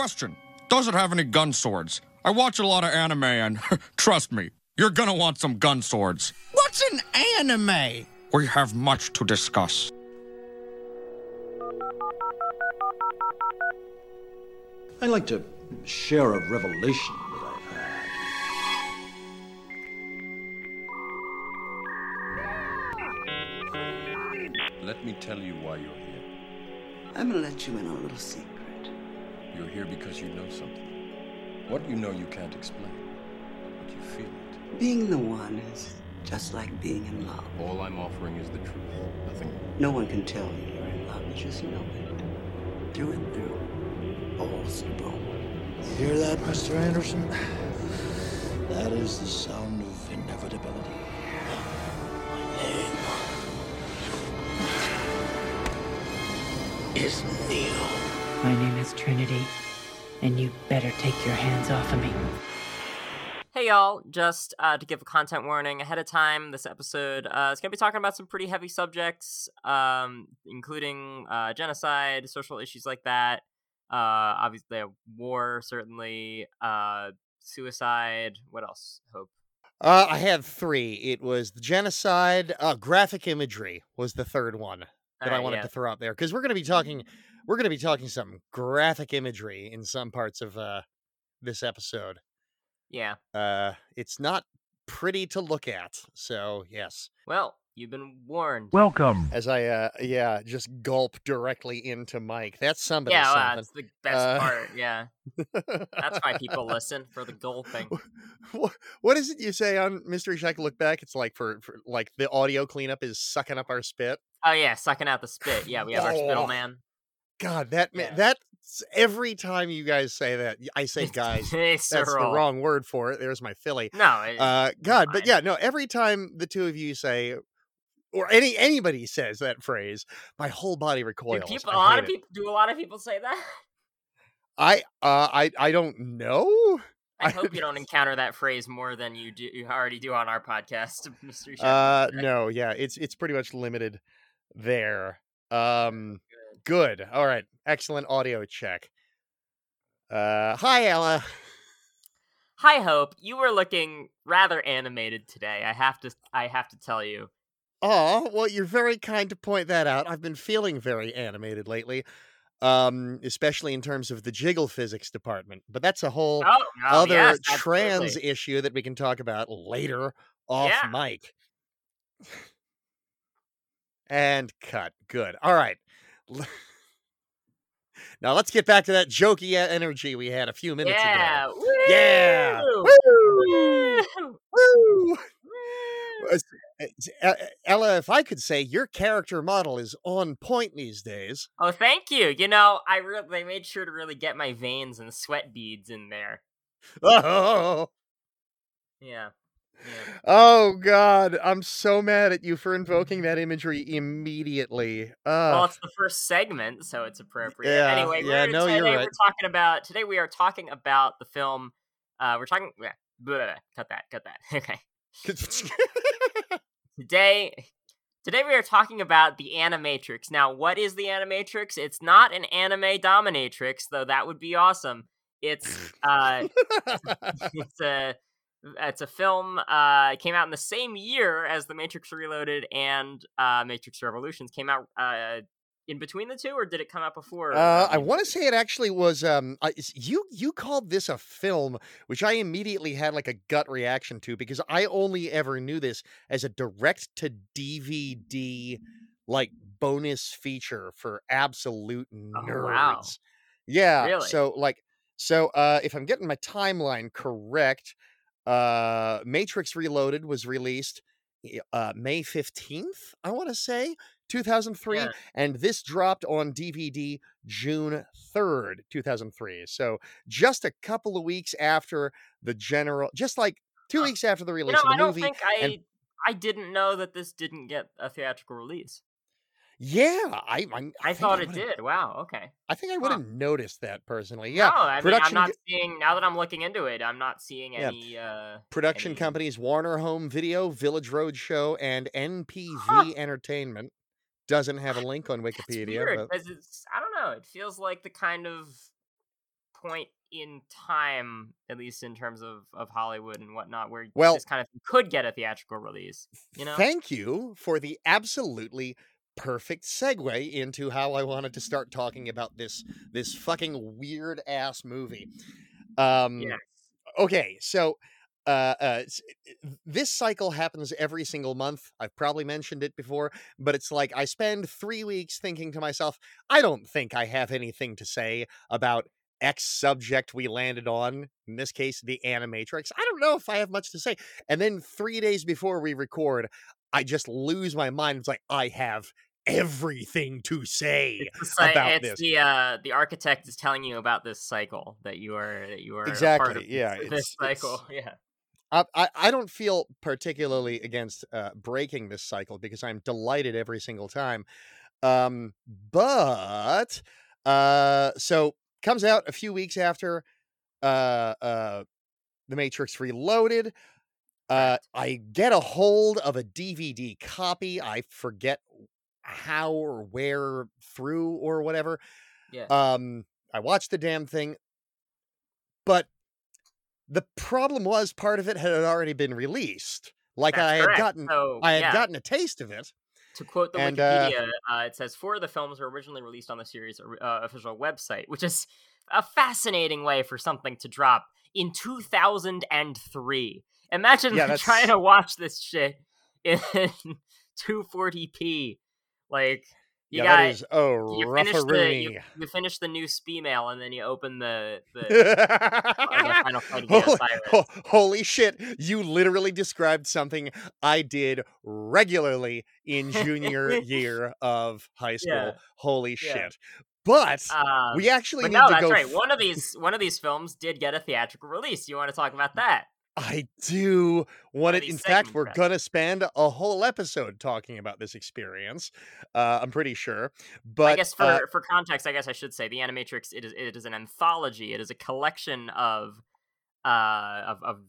question. Does it have any gun swords? I watch a lot of anime and trust me, you're gonna want some gun swords. What's an anime? We have much to discuss. I'd like to share a revelation that I've had. Let me tell you why you're here. I'm gonna let you in on a little secret. You're here because you know something. What you know you can't explain, but you feel it. Being the one is just like being in love. All I'm offering is the truth. Nothing more. No one can tell you you're in love. You just know it. Through and through. Balls to bone. You hear that, Mr. Anderson? That is the sound of inevitability. My name is Neo. My name is Trinity, and you better take your hands off of me. Hey y'all, just uh, to give a content warning ahead of time, this episode uh, is going to be talking about some pretty heavy subjects, um, including uh, genocide, social issues like that, uh, obviously war, certainly, uh, suicide. What else? Hope. Uh, I had three. It was the genocide, uh, graphic imagery was the third one that I wanted yeah. to throw out there because we're going to be talking, we're going to be talking some graphic imagery in some parts of uh, this episode. Yeah. Uh, it's not pretty to look at. So yes, Well, you've been warned. Welcome. as I uh, yeah, just gulp directly into mic. That's somebody. yeah, well, that's the best Uh, part. Yeah, that's why people listen for the gulping. Wha- what is it you say on Mystery Shack Look Back? It's like for, for like the audio cleanup is sucking up our spit. Oh yeah, sucking out the spit. Yeah, we have our spittle Oh. man. God, that Yeah. that's every time you guys say that, I say guys. That's the wrong word for it. There's my Philly. No, it- Uh, God, but yeah, no. Every time the two of you say, or any anybody says that phrase, my whole body do recoils. people, I a lot of it. people do a lot of people say that. I uh, I I don't know. I hope you don't encounter that phrase more than you do you already do on our podcast, Mr. Uh, no, yeah, it's it's pretty much limited there. Um, good. All right, excellent audio check. Uh, hi Ella. Hi, Hope. You were looking rather animated today. I have to. I have to tell you. Oh, well, you're very kind to point that out. I've been feeling very animated lately, um, especially in terms of the jiggle physics department. But that's a whole Oh, oh, other yes, trans absolutely. issue that we can talk about later off Yeah. mic. and cut. Good. All right. Now let's get back to that jokey energy we had a few minutes Yeah. ago. Woo! Yeah. Woo! Woo! Woo! It's- it's- E- Ella, if I could say, your character model is on point these days. Oh, thank you. You know, I really they made sure to really get my veins and sweat beads in there. Oh, Yeah. Oh God, I'm so mad at you for invoking that imagery immediately. Well, Uh, it's the first segment, so it's appropriate. Yeah, anyway, yeah, we're, no, today you're right. we're talking about today we are talking about the film. Uh, we're talking. Blah, blah, blah, cut that. Cut that. Okay. Today, today we are talking about the Animatrix. Now, what is the Animatrix? It's not an anime dominatrix, though that would be awesome. It's uh, it's a it's a film. Uh, it came out in the same year as The Matrix Reloaded and uh, Matrix Revolutions. Came out uh, in between the two, or did it come out before? Uh, I um, want to say it actually was. Um, I, you you called this a film, which I immediately had like a gut reaction to because I only ever knew this as a direct to DVD like bonus feature for absolute nerds. Oh, wow. Yeah. Really? So like, so uh, if I'm getting my timeline correct, uh, Matrix Reloaded was released uh, May 15th. I want to say 2003 Yeah. and this dropped on DVD June 3rd, 2003. So just a couple of weeks after the general, just like two weeks after the You release know, of the I don't movie. think I. and- I didn't know that this didn't get a theatrical release. Yeah, I I, I, think thought it did. Wow. Okay. I think I would Huh. have noticed that personally. Yeah, No, I mean, I'm production not seeing now that I'm looking into it. I'm not seeing Yeah. any. uh production any- companies Warner Home Video, Village Roadshow, and NPV Huh. Entertainment. Doesn't have a link on Wikipedia, weird but because it's. I don't know. It feels like the kind of point in time, at least in terms of, of Hollywood and whatnot, where Well- this kind of could get a theatrical release. You know, Thank you for the absolutely perfect segue into how I wanted to start talking about this this fucking weird ass movie. Um yeah, okay, so uh, uh, this cycle happens every single month. I've probably mentioned it before, but it's like I spend three weeks thinking to myself, I don't think I have anything to say about X subject we landed on. In this case, the Animatrix. I don't know if I have much to say. And then three days before we record, I just lose my mind. It's like I have everything to say it's, the, about it's this. the uh, the architect is telling you about this cycle that you are that you are Exactly, of yeah, this, it's- this cycle. Yeah, I, I I don't feel particularly against uh, breaking this cycle because I'm delighted every single time. Um, but uh, so comes out a few weeks after uh, uh, the Matrix Reloaded. Uh, I get a hold of a DVD copy. I forget how or where through or whatever. yeah. Um, I watched the damn thing, but the problem was part of it had already been released. Like That's I had correct. gotten, So, I had yeah. gotten a taste of it. To quote the And, uh, Wikipedia, uh, it says four of the films were originally released on the series' uh, official website, which is a fascinating way for something to drop in 2003. Imagine Yeah, trying to watch this shit in 240p. Like you yeah, got is oh you finish the you, you finish the new spee mail and then you open the the, the Final Fight holy, ho- holy shit! You literally described something I did regularly in junior year of high school. Yeah. Holy Yeah. shit! But um, we actually but need no, to that's go. right. f- One of these one of these films did get a theatrical release. You want to talk about that? I do want it. In fact, we're gonna spend a whole episode talking about this experience. Uh, I'm pretty sure. But I guess for uh, for context, I guess I should say the Animatrix. It is it is an anthology. It is a collection of uh of of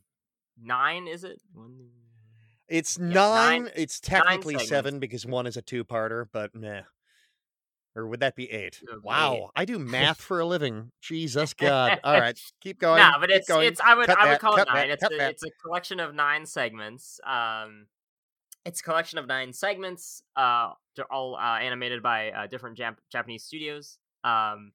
nine. Is it? One, it's yeah, nine, nine- It's technically segments. seven because one is a two-parter. But meh. Or would that be eight? Wow, eight. I do math for a living. Jesus God! All right, keep going. No, but it's going. it's I would Cut I would that, call it nine. that, it's a, it's a collection of nine segments. Um, it's a collection of nine segments. Uh, they're all uh, animated by uh, different Jap- Japanese studios. Um,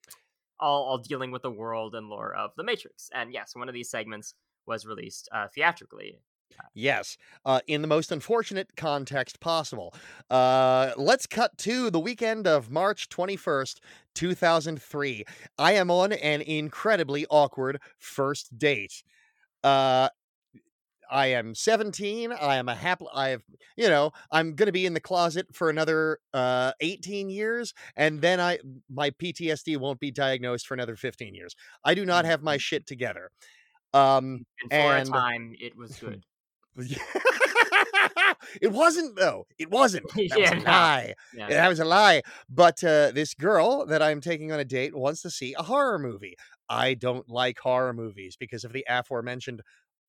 all all dealing with the world and lore of the Matrix. And yes, one of these segments was released uh, theatrically. Yes, uh, in the most unfortunate context possible. Uh, let's cut to the weekend of March 21st, 2003. I am on an incredibly awkward first date. Uh, I am 17. I am a happy. I have, you know, I'm going to be in the closet for another uh, 18 years, and then I my PTSD won't be diagnosed for another 15 years. I do not have my shit together. Um, And for And- a time, it was good. it wasn't though. It wasn't. That was Yeah, a no. lie. Yeah. That was a lie. But uh, this girl that I'm taking on a date wants to see a horror movie. I don't like horror movies because of the aforementioned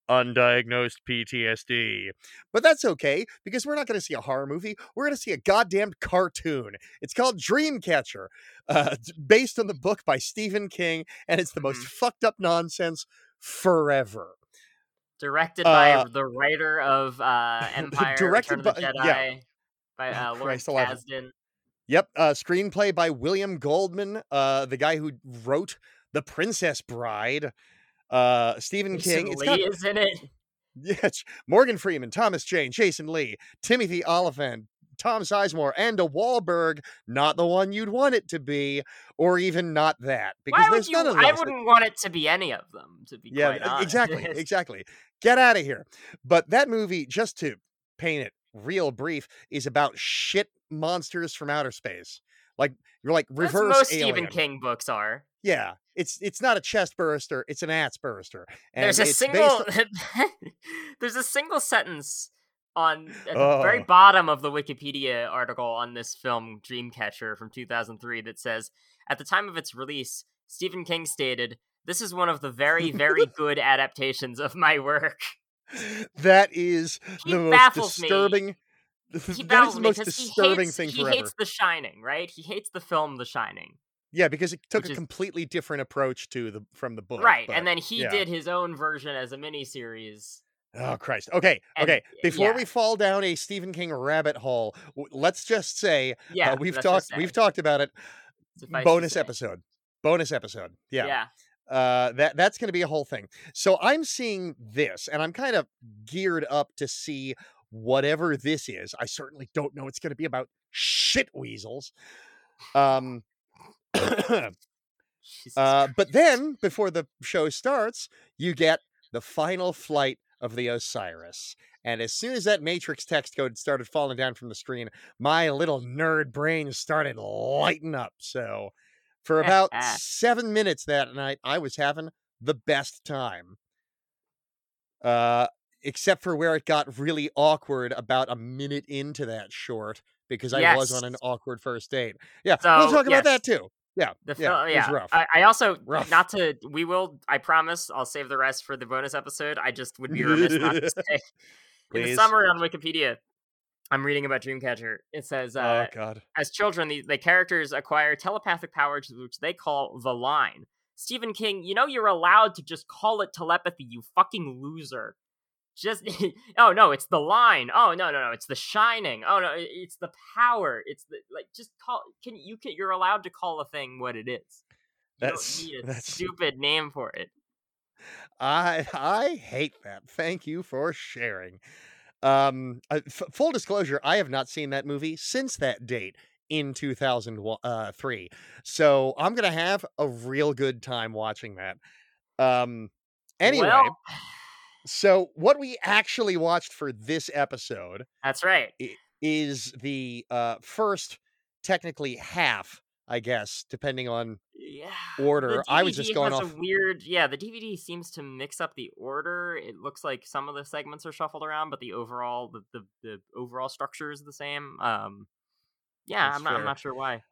undiagnosed PTSD. But that's okay because we're not going to see a horror movie. We're going to see a goddamn cartoon. It's called Dreamcatcher, uh, based on the book by Stephen King, and it's the most Mm-hmm. fucked up nonsense forever. Directed by Uh, the writer of uh, Empire, directed Return of the by- Jedi, yeah. by uh, Oh, Lawrence. Kasdan. Yep, uh, screenplay by William Goldman, uh, the guy who wrote The Princess Bride. Uh, Stephen Jason King. It's Lee got is in it. yeah, Morgan Freeman, Thomas Jane, Jason Lee, Timothy Olyphant, Tom Sizemore, and a Wahlberg. Not the one you'd want it to be, or even not that, because Why would there's you? none of I wouldn't want it to be any of them. To be yeah, quite uh, honest. exactly, exactly. Get out of here. But that movie, just to paint it real brief, is about shit monsters from outer space. Like you're like That's reverse most alien. Stephen King books are. Yeah, it's it's not a chest burster; it's an ass burster. And There's a single. based there's a single sentence on at the very Oh. bottom of the Wikipedia article on this film Dreamcatcher from 2003 that says, at the time of its release, Stephen King stated, "This is one of the very, very good adaptations of my work." that is He the most baffles me. disturbing. He that is the most disturbing hates, thing he forever. hates The Shining, right? He hates the film The Shining. Yeah, because it took Which a is- completely different approach to the from the book. right, but, and then he yeah. did his own version as a miniseries. Oh Christ. Okay, And- okay. Before yeah. we fall down a Stephen King rabbit hole, w- let's just say Yeah, uh, we've talked we've talked about it. Bonus episode. Bonus episode. Yeah. Yeah. Uh that that's going to be a whole thing. So I'm seeing this and I'm kind of geared up to see whatever this is. I certainly don't know it's going to be about shit weasels. Um Uh, but then, before the show starts, you get the final flight of the Osiris. And as soon as that Matrix text code started falling down from the screen, my little nerd brain started lighting up. So, for about seven minutes that night, I was having the best time. Uh, except for where it got really awkward about a minute into that short because I was on an awkward first date. Yeah, we'll So, talk about that too. Yeah, The yeah, fil- it was yeah. rough. I, I also Rough. not to. We will. I promise. I'll save the rest for the bonus episode. I just would be remiss not to say. In the summary on Wikipedia, I'm reading about Dreamcatcher. It says, oh uh, God. as children, the, the characters acquire telepathic powers, which they call the line. Stephen King, you know you're allowed to just call it telepathy, you fucking loser. Just oh no, it's the line. Oh no no no, it's the shining. Oh no, it's the power. It's the like just call. Can you can you're allowed to call a thing what it is. You That's- don't need a that's- stupid name for it. I I hate that. Thank you for sharing. Um, uh, f- full disclosure, I have not seen that movie since that date in 2003. So I'm gonna have a real good time watching that. Um, anyway, Well, so what we actually watched for this episode that's right. is the uh first, technically half, I guess, depending on Yeah. order. I was just going off. a weird. Yeah, the DVD seems to mix up the order. It looks like some of the segments are shuffled around, but the overall the the, the overall structure is the same. Um, yeah, That's I'm not. I'm not sure why.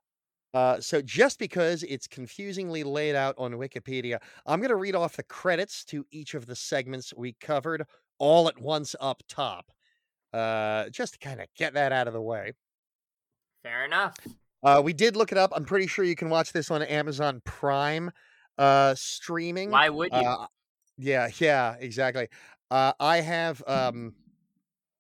Uh, so just because it's confusingly laid out on Wikipedia, I'm going to read off the credits to each of the segments we covered all at once up top, uh, just to kind of get that out of the way. Fair enough. Uh, we did look it up. I'm pretty sure you can watch this on Amazon Prime uh, streaming. Why would you? Uh, yeah, yeah, exactly. Uh, I have um,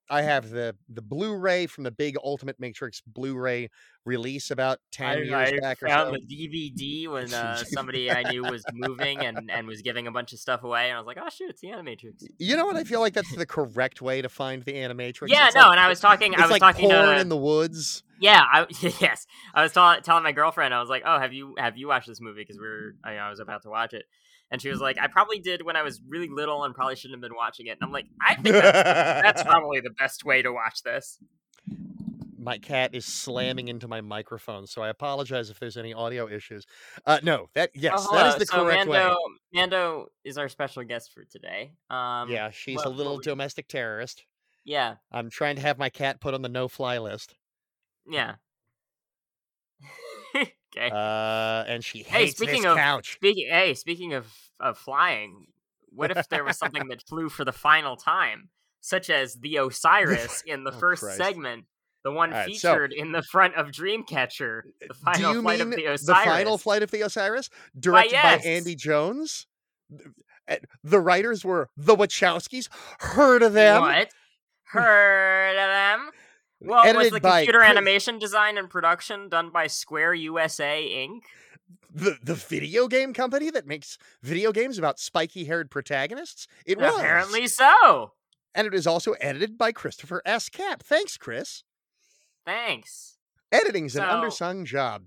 I have the the Blu-ray from the big Ultimate Matrix Blu-ray release about ten I, years I back or found so. the DVD when uh, somebody I knew was moving and, and was giving a bunch of stuff away, and I was like, "Oh shoot, it's the Animatrix." You know what? I feel like that's the correct way to find the Animatrix. Yeah, It's no, like- and I was talking. I was like talking corn to in the woods. Yeah, I, yes, I was tell, telling my girlfriend. I was like, "Oh, have you have you watched this movie?" Because we were, I, I was about to watch it, and she was like, "I probably did when I was really little and probably shouldn't have been watching it." And I'm like, "I think that's, that's probably the best way to watch this." my cat is slamming into my microphone, so I apologize if there's any audio issues. Uh, no, that yes, Oh, that is the so correct Mando, way. Mando is our special guest for today. Um, Yeah, she's what- a little we- domestic terrorist. yeah, I'm trying to have my cat put on the no-fly list, yeah. okay. uh, and she Hey, hates speaking this of- couch. Speaking, hey, speaking of of flying, what if there was something that flew for the final time, such as the Osiris in the Oh, first Christ. segment, the one right, so- featured in the front of Dreamcatcher, the final Do you flight mean of the the Osiris? final flight of the Osiris, directed yes. by Andy Jones? Uh, The writers were the Wachowskis. Heard of them? What? Heard of them? Well, was Edited the by computer Chris- animation design and production done by Square USA Inc.? the the video game company that makes video games about spiky haired protagonists. It was Apparently so. and it is also edited by Christopher S. Capp. Thanks, Chris. Thanks. Editing's an undersung job.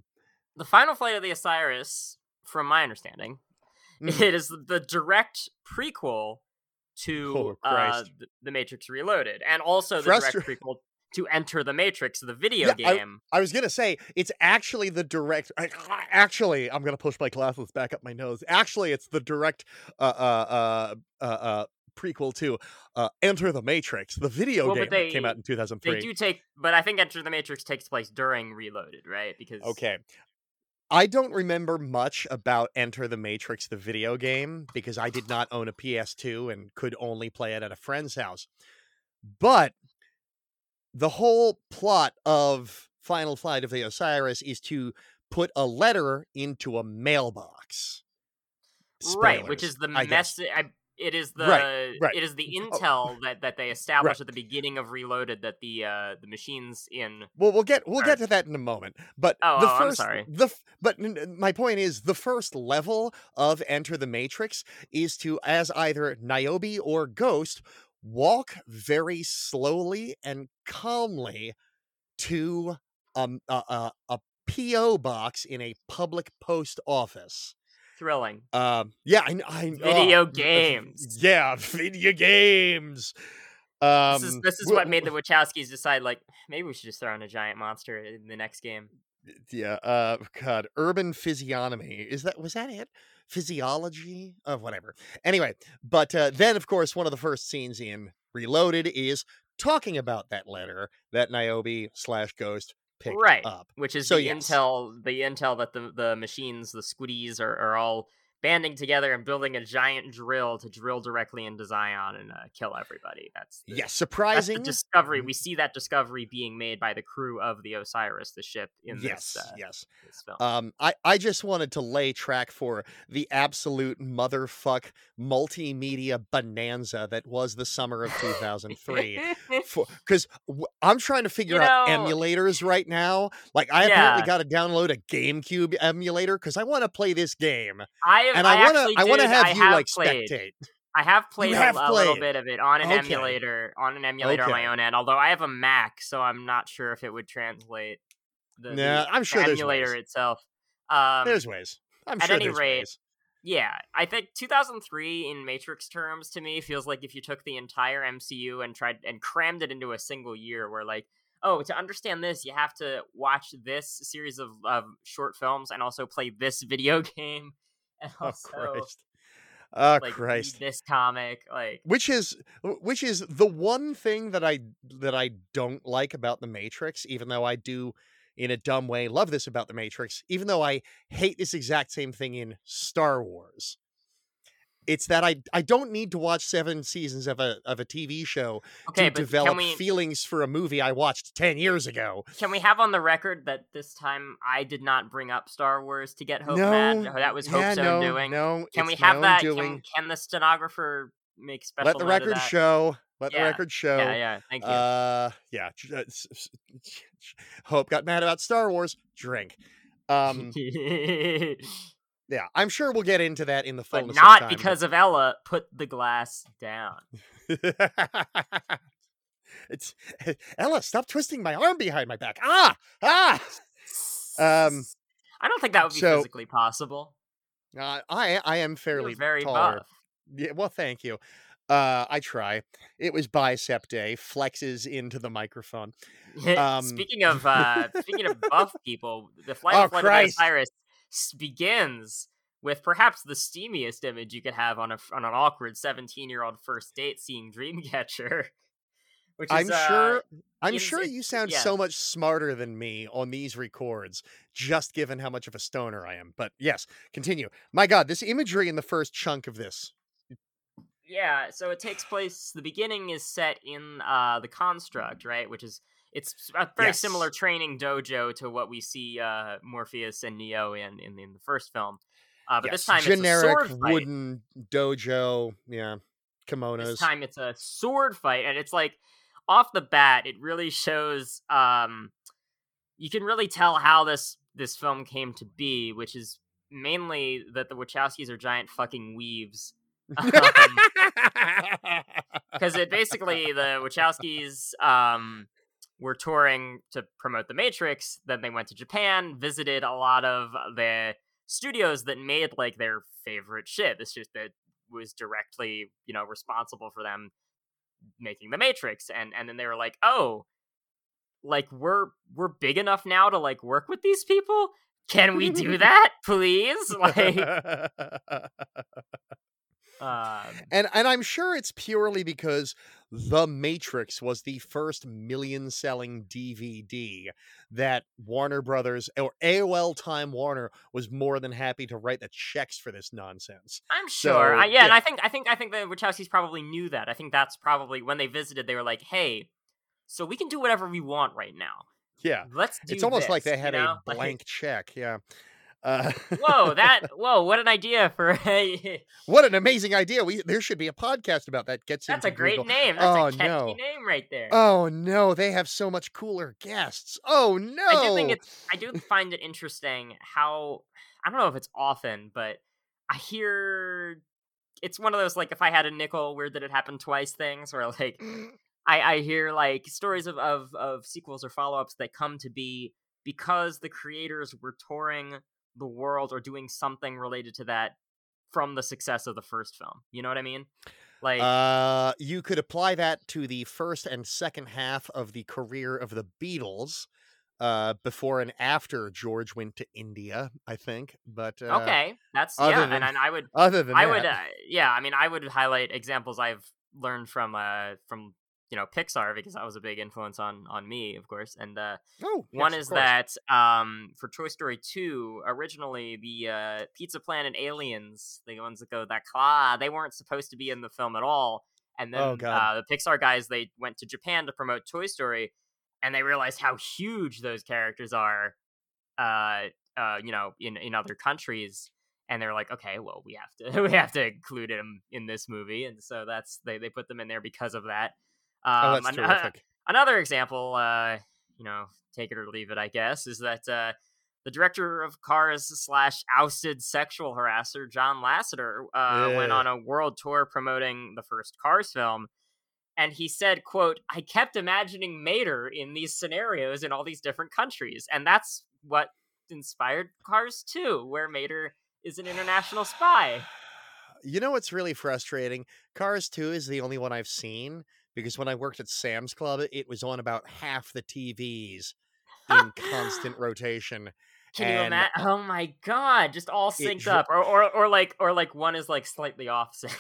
The final flight of the Osiris, from my understanding, Mhm. it is the direct prequel to Oh, uh, the, the Matrix Reloaded, and also the Frustra- direct prequel to Enter the Matrix, the video Yeah, game. I was gonna say it's actually the direct. I, actually, I'm gonna push my glasses back up my nose. Actually, it's the direct uh, uh, uh, uh, uh, prequel to uh, Enter the Matrix, the video Well, game but that came out in 2003. They do take, but I think Enter the Matrix takes place during Reloaded, right? Because Okay. I don't remember much about Enter the Matrix, the video game, because I did not own a PS2 and could only play it at a friend's house. But the whole plot of Final Flight of the Osiris is to put a letter into a mailbox. right, which is the message. It is the Right, right. it is the Oh. intel that, that they established at the beginning of Reloaded that the uh the machines in Well, we'll get we'll Or- get to that in a moment. But Oh, the oh, I'm 1st sorry. the f- but my point is the first level of Enter the Matrix is to as either Niobe or Ghost walk very slowly and calmly to um, a, a a PO box in a public post office. thrilling. Um, yeah, I, I Video oh, games. Yeah, video games. Um, this is this is wh- what made the Wachowskis decide like maybe we should just throw in a giant monster in the next game. Yeah uh god urban physiognomy is that was that it physiology of whatever anyway but uh, then of course one of the first scenes in reloaded is talking about that letter that niobe slash ghost picked right. up Which is So, the yes. intel the intel that the, the machines, the squiddies are, are all banding together and building a giant drill to drill directly into Zion and uh, kill everybody. That's the, yes That's surprising the discovery. We see that discovery being made by the crew of the Osiris, the ship in yes this, uh, yes this film. um i i just wanted to lay track for the absolute motherfuck multimedia bonanza that was the summer of 2003 because I'm trying to figure out know- emulators right now. Like I apparently got to download a GameCube emulator because I want to play this game, I have, and I want to I want to have I you like played. spectate. I have played a- have a, little played. bit of it on an Okay. emulator on an emulator on my own end. Although I have a Mac, so I'm not sure if it would translate. The, Nah, the- I'm sure the emulator itself. Um, There's ways. I'm at sure any there's rate, ways. yeah, I think 2003 in Matrix terms to me feels like if you took the entire MCU and tried and crammed it into a single year, where like, oh, to understand this, you have to watch this series of, of short films and also play this video game, and Oh Christ. Oh like Christ. this comic, like. Which is which is the one thing that I that I don't like about the Matrix, even though I do in a dumb way love this about the Matrix, even though I hate this exact same thing in Star Wars. It's that I I don't need to watch seven seasons of a of a TV show Okay, to develop we feelings for a movie I watched ten years ago. can we have on the record that this time I did not bring up Star Wars to get Hope no, mad? That was Hope's yeah, own no, doing. No, can we have that? Can, can the stenographer make special? Let the record show. Let the record show. Yeah, yeah. Thank you. Uh, yeah. uh, Hope got mad about Star Wars. Drink. Um, yeah, I'm sure we'll get into that in the but fullness not of time. because of Ella. Put the glass down. it's Ella. Stop twisting my arm behind my back. Ah, ah. Um, I don't think that would be so- physically possible. Uh, I I am You're fairly very taller. buff. Yeah, well, thank you. Uh, I try. It was bicep day. Flexes into the microphone. Um, speaking of uh, speaking of buff people, the flight Oh, of. Osiris begins with perhaps the steamiest image you could have on a on an awkward seventeen year old first date seeing Dreamcatcher. Which is, I'm uh, sure. I'm in- sure you sound yeah. so much smarter than me on these records, just given how much of a stoner I am. But yes, continue. My God, this imagery in the first chunk of this. Yeah, so it takes place. The beginning is set in uh, the construct, right? Which is it's a very similar training dojo to what we see uh, Morpheus and Neo in in, in the first film. Uh, but this time generic it's a sword fight. wooden dojo. Yeah, kimonos. This time it's a sword fight, and it's like off the bat, it really shows. Um, you can really tell how this this film came to be, which is mainly that the Wachowskis are giant fucking weaves. because it basically the Wachowskis um, were touring to promote The Matrix. Then they went to Japan, visited a lot of the studios that made like their favorite shit. This just that was directly you know responsible for them making The Matrix, and and then they were like, oh, like we're we're big enough now to like work with these people. Can we do that, please? Like, um, and and I'm sure it's purely because The Matrix was the first million selling DVD that Warner Brothers or AOL Time Warner was more than happy to write the checks for this nonsense. I'm sure. I, So, yeah, and. I think I think I think the Wachowskis probably knew that. I think that's probably when they visited. They were like, "Hey, so we can do whatever we want right now. Yeah. Let's do It's almost like this," they you had know? a Like, blank check. Yeah. Uh, whoa, that whoa, what an idea for a what an amazing idea. We there should be a podcast about that. Gets That's a great Google. name. That's Oh, a catchy no. name right there. Oh no, they have so much cooler guests. Oh no. I do think it's I do find it interesting how I don't know if it's often, but I hear it's one of those like if I had a nickel, where that it happened twice things where like I, I hear like stories of, of, of sequels or follow ups that come to be because the creators were touring the world or doing something related to that from the success of the first film. You know what I mean? Like Uh, you could apply that to the first and second half of the career of the Beatles, uh, before and after George went to India, I think. But uh, okay, that's yeah, than- and, and I would other than I that, would, uh, yeah. I mean, I would highlight examples I've learned from, uh, from you know Pixar because that was a big influence on on me, of course. And uh, oh, one yes, of is that um, for Toy Story two, originally the uh, Pizza Planet aliens, the ones that go that claw, they weren't supposed to be in the film at all. And then Oh, uh, the Pixar guys they went to Japan to promote Toy Story, and they realized how huge those characters are, uh, uh, you know, in in other countries. And they're like, okay, well, we have to we have to include them in this movie, and so that's they they put them in there because of that. Oh, Um, that's an- another example, uh, you know, take it or leave it, I guess, is that uh, the director of Cars slash ousted sexual harasser John Lasseter uh, went on a world tour promoting the first Cars film, and he said, "quote I kept imagining Mater in these scenarios in all these different countries, and that's what inspired Cars 2, where Mater is an international spy." You know what's really frustrating? Cars 2 is the only one I've seen because when I worked at Sam's Club, it was on about half the TVs in constant rotation. Can you imagine? Oh my god! Just all synced up, or, or or like or like one is like slightly off sync.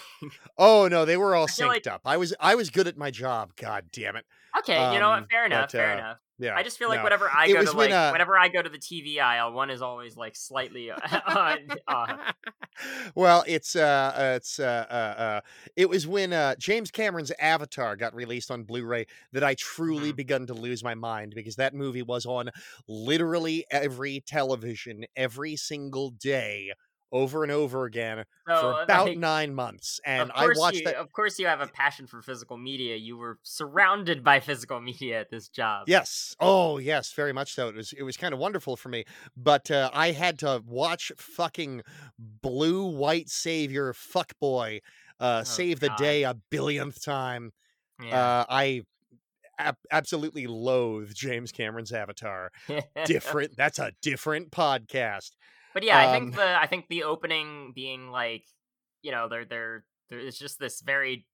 Oh no, they were all synced like- up. I was I was good at my job. God damn it. Okay, you know Um, what? Fair enough. but, fair uh, enough. Yeah. I just feel like no. whenever I It go to when, like uh, whenever I go to the TV aisle, one is always like slightly uh, uh, well, it's uh, uh it's uh, uh, uh it was when uh James Cameron's Avatar got released on Blu-ray that I truly Mhm. begun to lose my mind because that movie was on literally every television every single day over and over again so, for about like, 9 months and I watched you, that Of course, you have a passion for physical media. You were surrounded by physical media at this job. Yes. Oh, yes, very much so. It was it was kind of wonderful for me, but uh, I had to watch fucking blue white savior fuckboy uh save the God. day a billionth time. Yeah. Uh I absolutely loathe James Cameron's Avatar. Different. that's a different podcast. But yeah, I Um, think the I think the opening being like, you know, they're they're there is just this very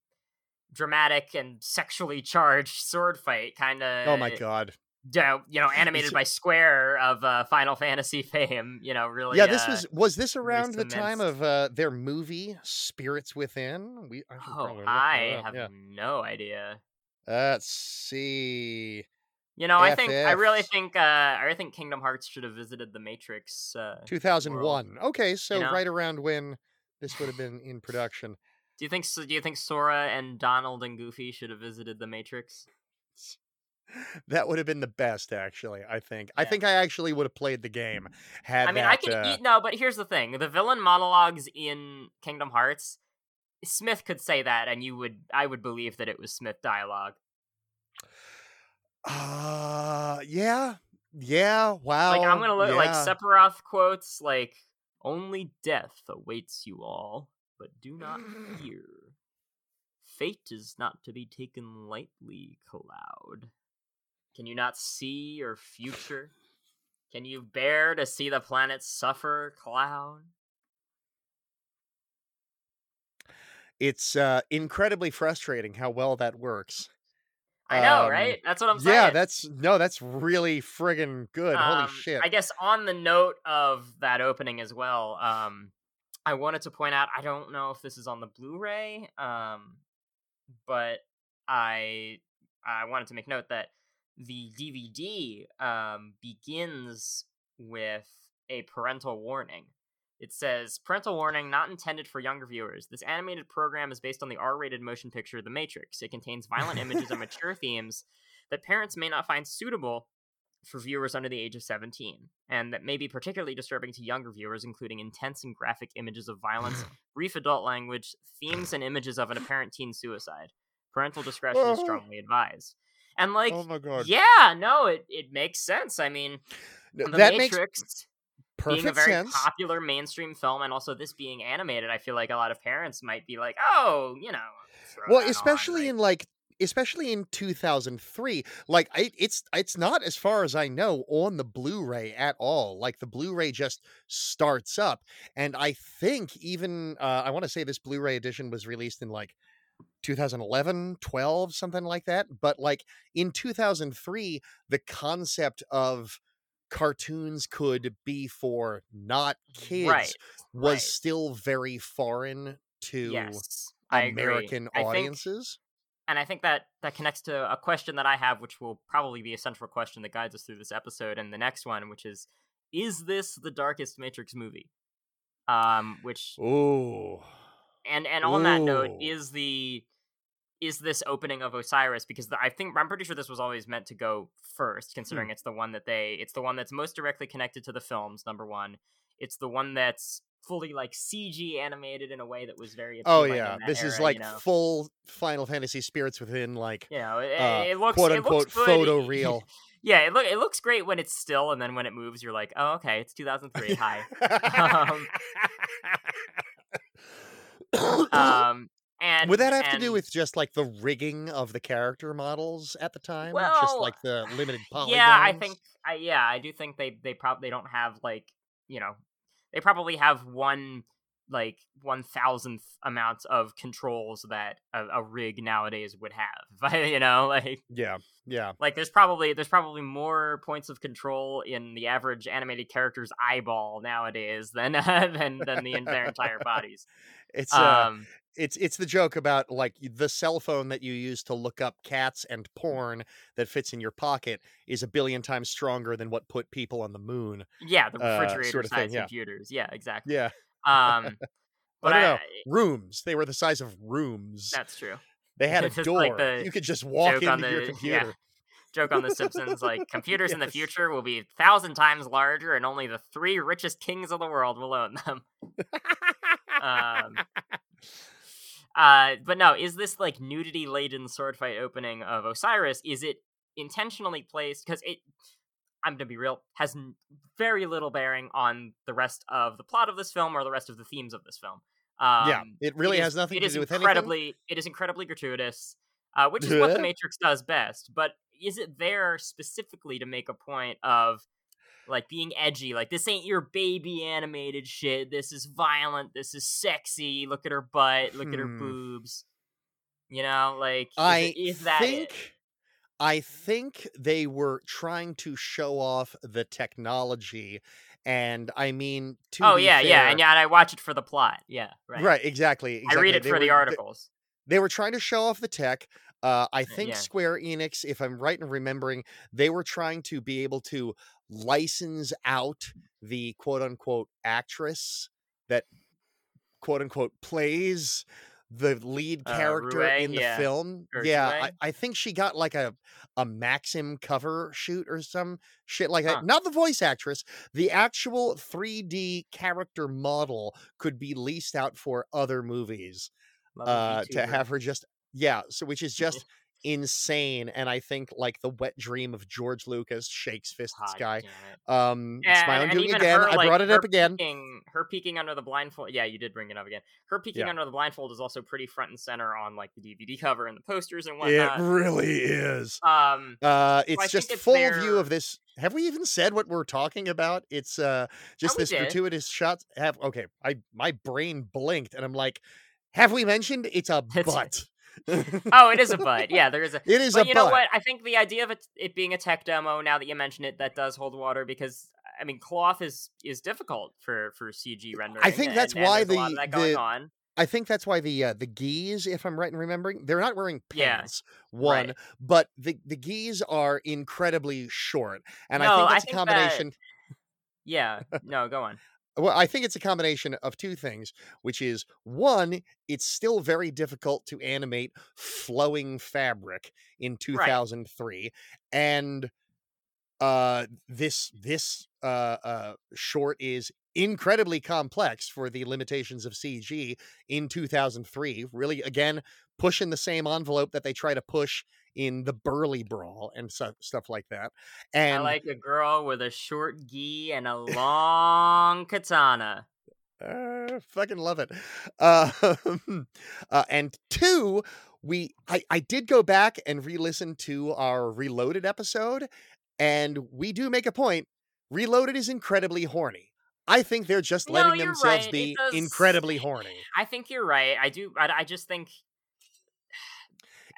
dramatic and sexually charged sword fight kind of oh my god. you know animated by Square of uh, Final Fantasy fame you know really yeah, this uh, was was this around the time of uh their movie Spirits Within? We I oh I have yeah. no idea Let's see. You know I think I really think uh I really think Kingdom Hearts should have visited the Matrix uh 2001. Okay, so know? right around when this would have been in production. do you think do you think Sora and Donald and Goofy should have visited the Matrix That would have been the best, actually. I think. I think I actually would have played the game had I mean, that. I can uh, eat no, but here's the thing: the villain monologues in Kingdom Hearts, Smith could say that, and you would, I would believe that it was Smith dialogue. Uh, yeah, yeah. Wow. like I'm gonna look like. Sephiroth quotes, like "Only death awaits you all, but do not fear. Fate is not to be taken lightly, Cloud. Can you not see your future? Can you bear to see the planet suffer, Cloud?" It's uh incredibly frustrating how well that works. I know, Um, right? That's what I'm saying. Yeah, that's no, that's really friggin' good. Holy Um, shit. I guess on the note of that opening as well, um, I wanted to point out I don't know if this is on the Blu-ray, um, but I I wanted to make note that the DVD um, begins with a parental warning. It says, Parental warning not intended for younger viewers. This animated program is based on the R rated motion picture The Matrix. It contains violent images and mature themes that parents may not find suitable for viewers under the age of 17, and that may be particularly disturbing to younger viewers, including intense and graphic images of violence, brief adult language, themes and images of an apparent teen suicide. Parental discretion is oh. strongly advised. And like, oh my god. yeah, no, it, it makes sense. I mean, No, The that makes Matrix perfect being a very sense. popular mainstream film, and also this being animated, I feel like a lot of parents might be like, "Oh, you know." well that on," especially like- in like especially in 2003 like I, it's it's not as far as i know on the blu-ray at all like the blu-ray just starts up and i think even uh, i want to say this blu-ray edition was released in like 2011 12 something like that but like in 2003 the concept of cartoons could be for not kids right, was right. still very foreign to yes. American I think- audiences. and I think that that connects to a question that I have, which will probably be a central question that guides us through this episode, and the next one, which is, is this the darkest Matrix movie? Um, which Oh, and and on that note, is the is this opening of Osiris because the, I think I'm pretty sure this was always meant to go first, considering it's the one that they it's the one that's most directly connected to the films. Number one, it's the one that's fully like CG animated in a way that was very oh yeah. This is like you know? full Final Fantasy spirits within like you know it, uh, it looks quote unquote photo real. yeah, it look it looks great when it's still, and then when it moves, you're like, oh okay, it's 2003. Hi. Um, um, and Would that have to do with just like the rigging of the character models at the time? Well, just like the limited polygons. Yeah, I think I yeah, I do think they they probably don't have like you know they probably have one like one thousandth amount of controls that a, a rig nowadays would have. you know, like Yeah, yeah. like there's probably there's probably more points of control in the average animated character's eyeball nowadays than than than the their entire bodies. It's uh, Um, it's it's the joke about like the cell phone that you use to look up cats and porn that fits in your pocket is a billion times stronger than what put people on the moon. yeah, the uh, refrigerator sort of thing, size yeah. computers. Yeah, exactly. Yeah, Um, but I I, rooms. They were the size of rooms. that's true. They had a door. like the you could just walk into the- your yeah. computer. joke on The Simpsons, like computers in the future will be a thousand times larger, and only the three richest kings of the world will own them. um, uh, but no, is this like nudity laden sword fight opening of Osiris? Is it intentionally placed? Because it, I'm gonna be real, has n- very little bearing on the rest of the plot of this film or the rest of the themes of this film. Um, yeah, it really has nothing to do with anything. incredibly, It is incredibly gratuitous, uh, which is what the Matrix does best. But is it there specifically to make a point of like being edgy? Like this ain't your baby animated shit. This is violent. This is sexy. Look at her butt. Look at her Hmm. boobs. You know, like is, I is that think it? I think they were trying to show off the technology, and I mean, to Oh yeah, yeah, and yeah, and I watch it for the plot. Yeah, right. right, exactly. I exactly. read it They for the were- they- articles. They were trying to show off the tech. Uh, I think yeah. Square Enix, if I'm right in remembering, they were trying to be able to license out the quote unquote actress that quote unquote plays the lead Uh, character in the yeah. film. Or Yeah, I, I think she got like a a Maxim cover shoot or some shit like that. Not the voice actress, the actual 3D character model could be leased out for other movies uh to have her just yeah so which is just insane and i think like the wet dream of george lucas shakes fist at God sky damn um And, smile and doing again her, i brought it up again Peeking, her peeking under the blindfold. Yeah, you did bring it up again. Her peeking Yeah. under the blindfold is also pretty front and center on like the DVD cover and the posters and whatnot it really is um, uh it's think just it's full their- view of this have we even said what we're talking about it's uh just this did. gratuitous shots have okay i my brain blinked and i'm like have we mentioned it's a butt oh, it is a butt. Yeah, there is a. it is But a you know what? I think the idea of it, it being a tech demo, now that you mention it, that does hold water because I mean, cloth is is difficult for for CG rendering. I think and- that's and why there's a lot of the- that going the- on. I think that's why the uh, the gis, if I'm right in remembering, they're not wearing Yeah, pants. One, right. but the the gis are incredibly short, and I No, think I that's think a that- combination. Yeah, no, go on. Well, I think it's a combination of two things, which is one, it's still very difficult to animate flowing fabric in 2003, and uh this this uh uh short is incredibly complex for the limitations of CG in 2003 really again pushing the same envelope that they try to push in the Burly Brawl and so, stuff like that and I like a girl with a short gi and a long katana. Uh, fucking love it. Uh, uh, and two, we I, I did go back and re-listen to our Reloaded episode, and we do make a point. Reloaded is incredibly horny. I think they're just letting you're themselves right. Be does- incredibly horny. I think you're right. I do. I, I just think.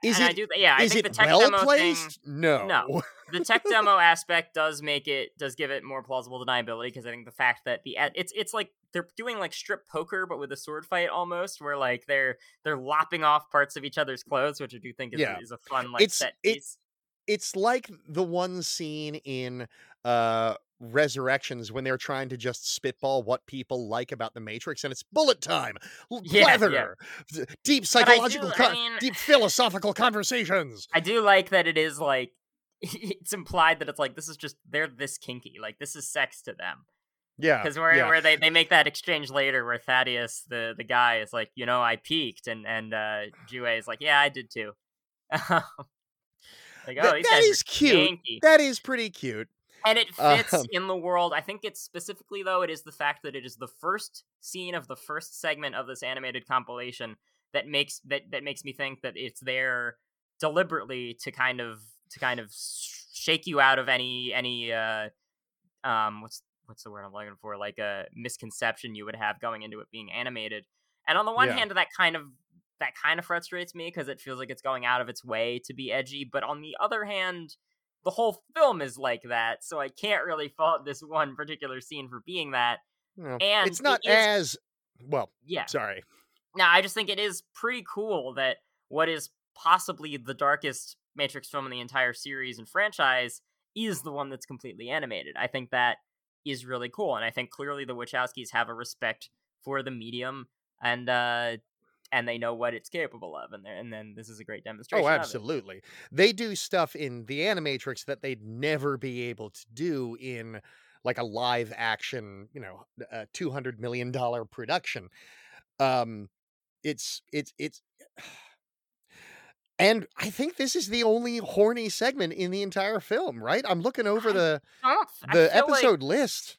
Is and I it do. Yeah, I think the tech well demo placed? thing. No. No. The tech demo aspect does make it does give it more plausible deniability because I think the fact that the it's it's like they're doing like strip poker but with a sword fight almost where like they're they're lopping off parts of each other's clothes which I do think is, Yeah. is a fun like It's- set it- piece. it's like the one scene in uh resurrections when they're trying to just spitball what people like about the matrix and it's bullet time l- Yeah, yeah. deep I do- psychological I mean- deep philosophical conversations I do like that it is like it's implied that it's like this is just they're this kinky like this is sex to them yeah because where, yeah. where they, they make that exchange later where Thaddeus the the guy is like you know I peaked and and uh Jue is like yeah I did too like oh That- that is cute kinky. that is pretty cute and it fits Um, in the world. I think it's specifically though it is the fact that it is the first scene of the first segment of this animated compilation that makes that that makes me think that it's there deliberately to kind of to kind of shake you out of any any uh um what's what's the word I'm looking for? Like a misconception you would have going into it being animated. And on the one Yeah. hand that kind of that kind of frustrates me because it feels like it's going out of its way to be edgy. But on the other hand the whole film is like that so I can't really fault this one particular scene for being that No, and it's not it is- as well yeah sorry now, I just think it is pretty cool that what is possibly the darkest Matrix film in the entire series and franchise is the one that's completely animated. I think that is really cool, and I think clearly the Wachowskis have a respect for the medium and uh and they know what it's capable of, and and then this is a great demonstration. oh of it. absolutely they do stuff in the animatrix that they'd never be able to do in like a live action you know a 200 million dollar production um it's it's it's and i think this is the only horny segment in the entire film right i'm looking over the the feel like- episode list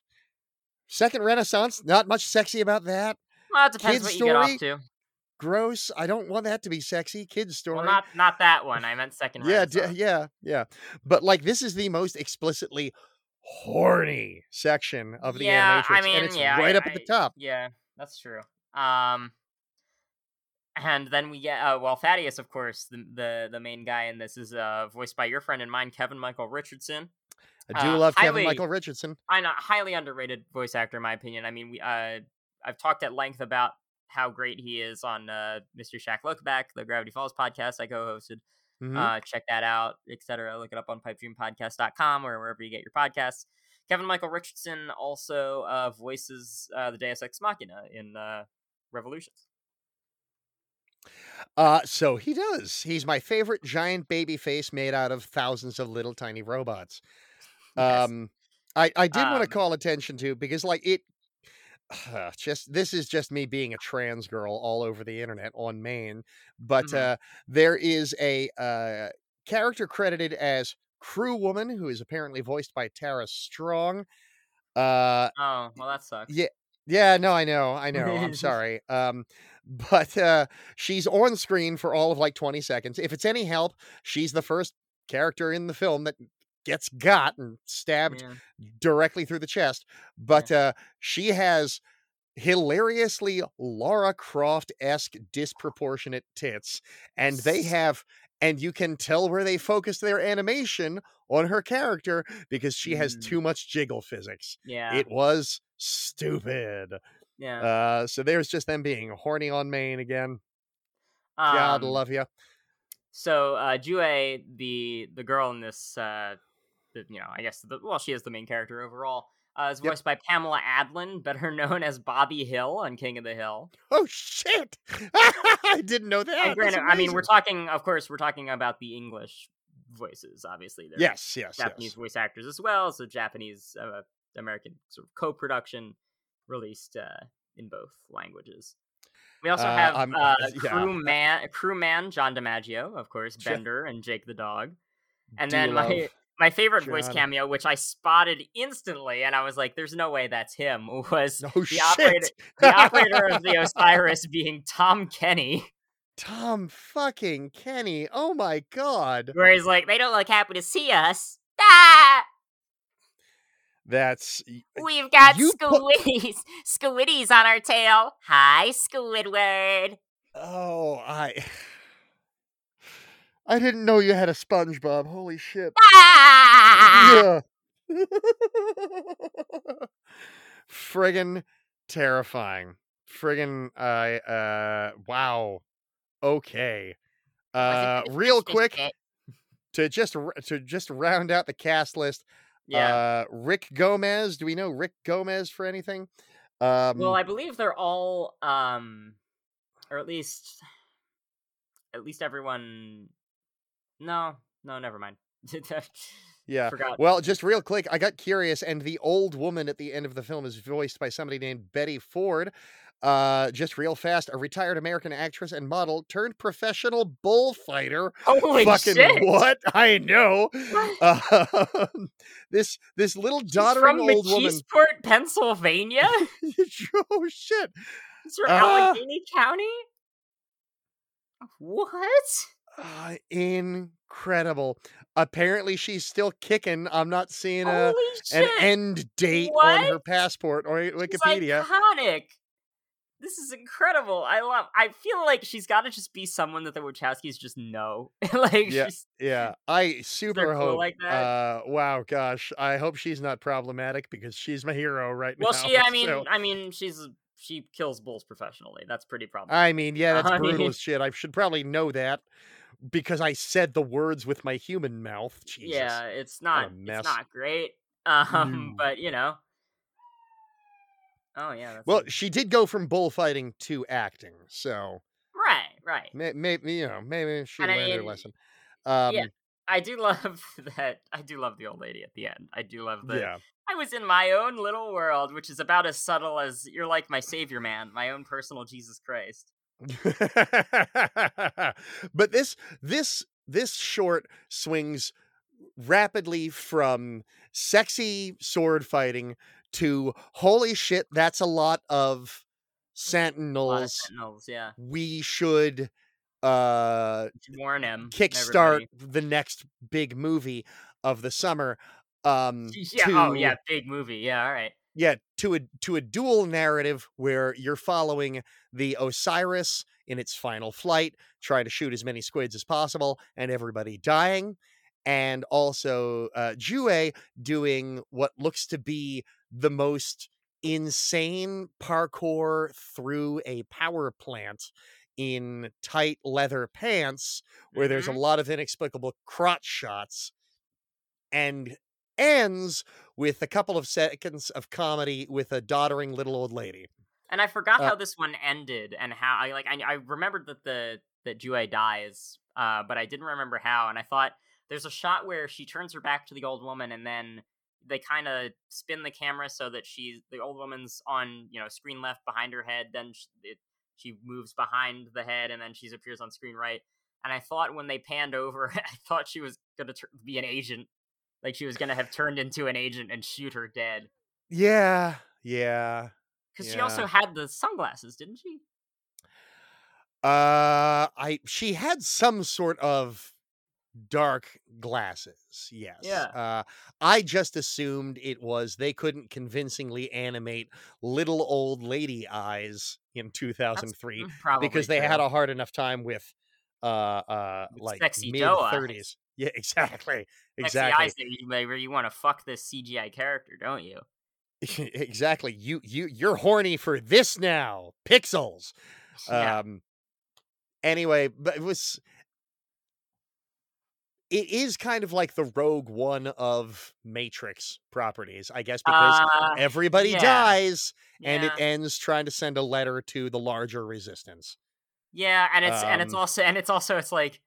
second renaissance not much sexy about that well, it depends Kid what you get off story, to. Gross i don't want that to be sexy kids story Well, not not that one. I meant second. yeah d- yeah yeah but like this is the most explicitly horny section of the yeah, animatrix I mean, and it's yeah, right I- up at the I- top Yeah, that's true. Um, and then we get uh, well, Thaddeus, of course, the the the main guy in this is uh voiced by your friend and mine, Kevin Michael Richardson. i do uh, love kevin michael richardson I know, highly underrated voice actor, in my opinion. I mean, we uh, I've talked at length about how great he is on uh, Mystery Shack Lookback, the Gravity Falls podcast I co-hosted. Mhm. Uh, check that out, etc. Look it up on pipedreampodcast.com or wherever you get your podcasts. Kevin Michael Richardson also uh, voices uh, the Deus Ex Machina in uh, Revolutions. Uh, so he does. He's my favorite giant baby face made out of thousands of little tiny robots. Yes. Um, I I did want Um, to call attention to because like it, just this is just me being a trans girl all over the internet on main, but Mhm. uh, there is a uh character credited as Crew Woman who is apparently voiced by Tara Strong. Uh, Oh, well, that sucks. Yeah, yeah, no, I know, I know. I'm sorry. Um, but uh, she's on screen for all of like 20 seconds. If it's any help, she's the first character in the film that gets got and stabbed Yeah. directly through the chest. But uh, she has hilariously Lara Croft esque disproportionate tits, and they have. And you can tell where they focused their animation on her character because she has Mm. too much jiggle physics. Yeah. It was stupid. yeah. Uh, so there's just them being horny on main again. God Um, love you. So uh Jue, the the girl in this uh the, you know, I guess the well, she is the main character overall. Uh, is Yep. voiced by Pamela Adlon, better known as Bobby Hill on King of the Hill. Oh shit! I didn't know that. Granted, I mean, we're talking, of course, we're talking about the English voices. Obviously, Yes, yes, Japanese yes. voice actors as well. So Japanese uh, American sort of co-production released uh, in both languages. We also Uh, have I'm- uh, yeah. crewman, crewman John DiMaggio, of course. Bender and Jake the dog, and Do then my love my favorite voice cameo, which I spotted instantly, and I was like, "There's no way that's him," was No the shit. operator, the operator of the Osiris being Tom Kenny, Tom fucking Kenny. Oh my god. where he's like, "They don't look happy to see us." Ah! That's We've got You put- squiddies, squiddies on our tail. Hi, Squidward. oh I I didn't know you had a SpongeBob. Holy shit. Ah! Yeah. Friggin' terrifying. Friggin' I uh wow. Okay. Uh real quick to just to just round out the cast list. Yeah. Uh Rick Gomez. Do we know Rick Gomez for anything? Um well, I believe they're all, um, or at least, at least everyone. No, no, never mind. yeah. Forgot. Well, just real quick, I got curious, and the old woman at the end of the film is voiced by somebody named Bette Ford. Uh, just real fast, a retired American actress and model turned professional bullfighter. Holy Fucking shit! what? I know. Uh, this this little doddering from old woman. McKeesport, Pennsylvania. oh shit! It's from Ah. Allegheny County. What? Uh, incredible. Apparently, she's still kicking. I'm not seeing a an end date on her passport or It's Wikipedia. iconic. This is incredible. I love. I feel like she's got to just be someone that the Wachowskis just know. like Yeah, she's Yeah, I super cool hope. like that? Uh, wow, gosh, I hope she's not problematic because she's my hero right well. now. She. I mean. so- I mean. She's. She kills bulls professionally. That's pretty problematic. I mean, yeah, that's I brutal mean- shit. I should probably know that because I said the words with my human mouth. Jesus. yeah, it's not. It's not great. Um. No. But you know. Oh yeah. That's Well, she did go from bullfighting to acting, so right. Right. maybe you know maybe she And I learned her lesson. Um, yeah, I do love that. I do love the old lady at the end. I do love the. yeah. I was in my own little world, which is about as subtle as you're like my savior man, my own personal Jesus Christ. but this this this short swings rapidly from sexy sword fighting to holy shit that's a lot of A lot of sentinels sentinels, yeah. we should uh Warn him. kickstart everybody. the next big movie of the summer um Yeah. to, Oh yeah. Big movie. Yeah. All right. Yeah to a to a dual narrative where you're following the osiris in its final flight trying to shoot as many squids as possible and everybody dying and also uh jue doing what looks to be the most insane parkour through a power plant in tight leather pants where there's a Mhm. lot of inexplicable crotch shots and ends with a couple of seconds of comedy with a doddering little old lady. And I forgot Uh, how this one ended and how I like. I, I remembered that the that Jue dies, uh, but I didn't remember how. And I thought there's a shot where she turns her back to the old woman, and then they kind of spin the camera so that she's the old woman's on you know screen left behind her head. Then she, it, she moves behind the head, and then she appears on screen right. And I thought when they panned over, I thought she was gonna tur be an agent, like she was gonna have turned into an agent and shoot her dead. Yeah, yeah. Because she also had the sunglasses, didn't she? Uh I she had some sort of dark glasses. Yes. Yeah. Uh I just assumed it was they couldn't convincingly animate little old lady eyes in 2003 Mm, Probably because they had a hard enough time with uh uh like sexy mid doe eyes. 30s. Yeah, exactly. Exactly. eyes that you, where you want to fuck this CGI character, don't you? exactly. You you you're horny for this now. Pixels. Yeah. Um anyway, but it was it is kind of like the rogue one of Matrix properties, I guess, because Uh, everybody yeah. dies and it ends trying to send a letter to the larger resistance. Yeah, and it's and it's Um, also and it's also it's like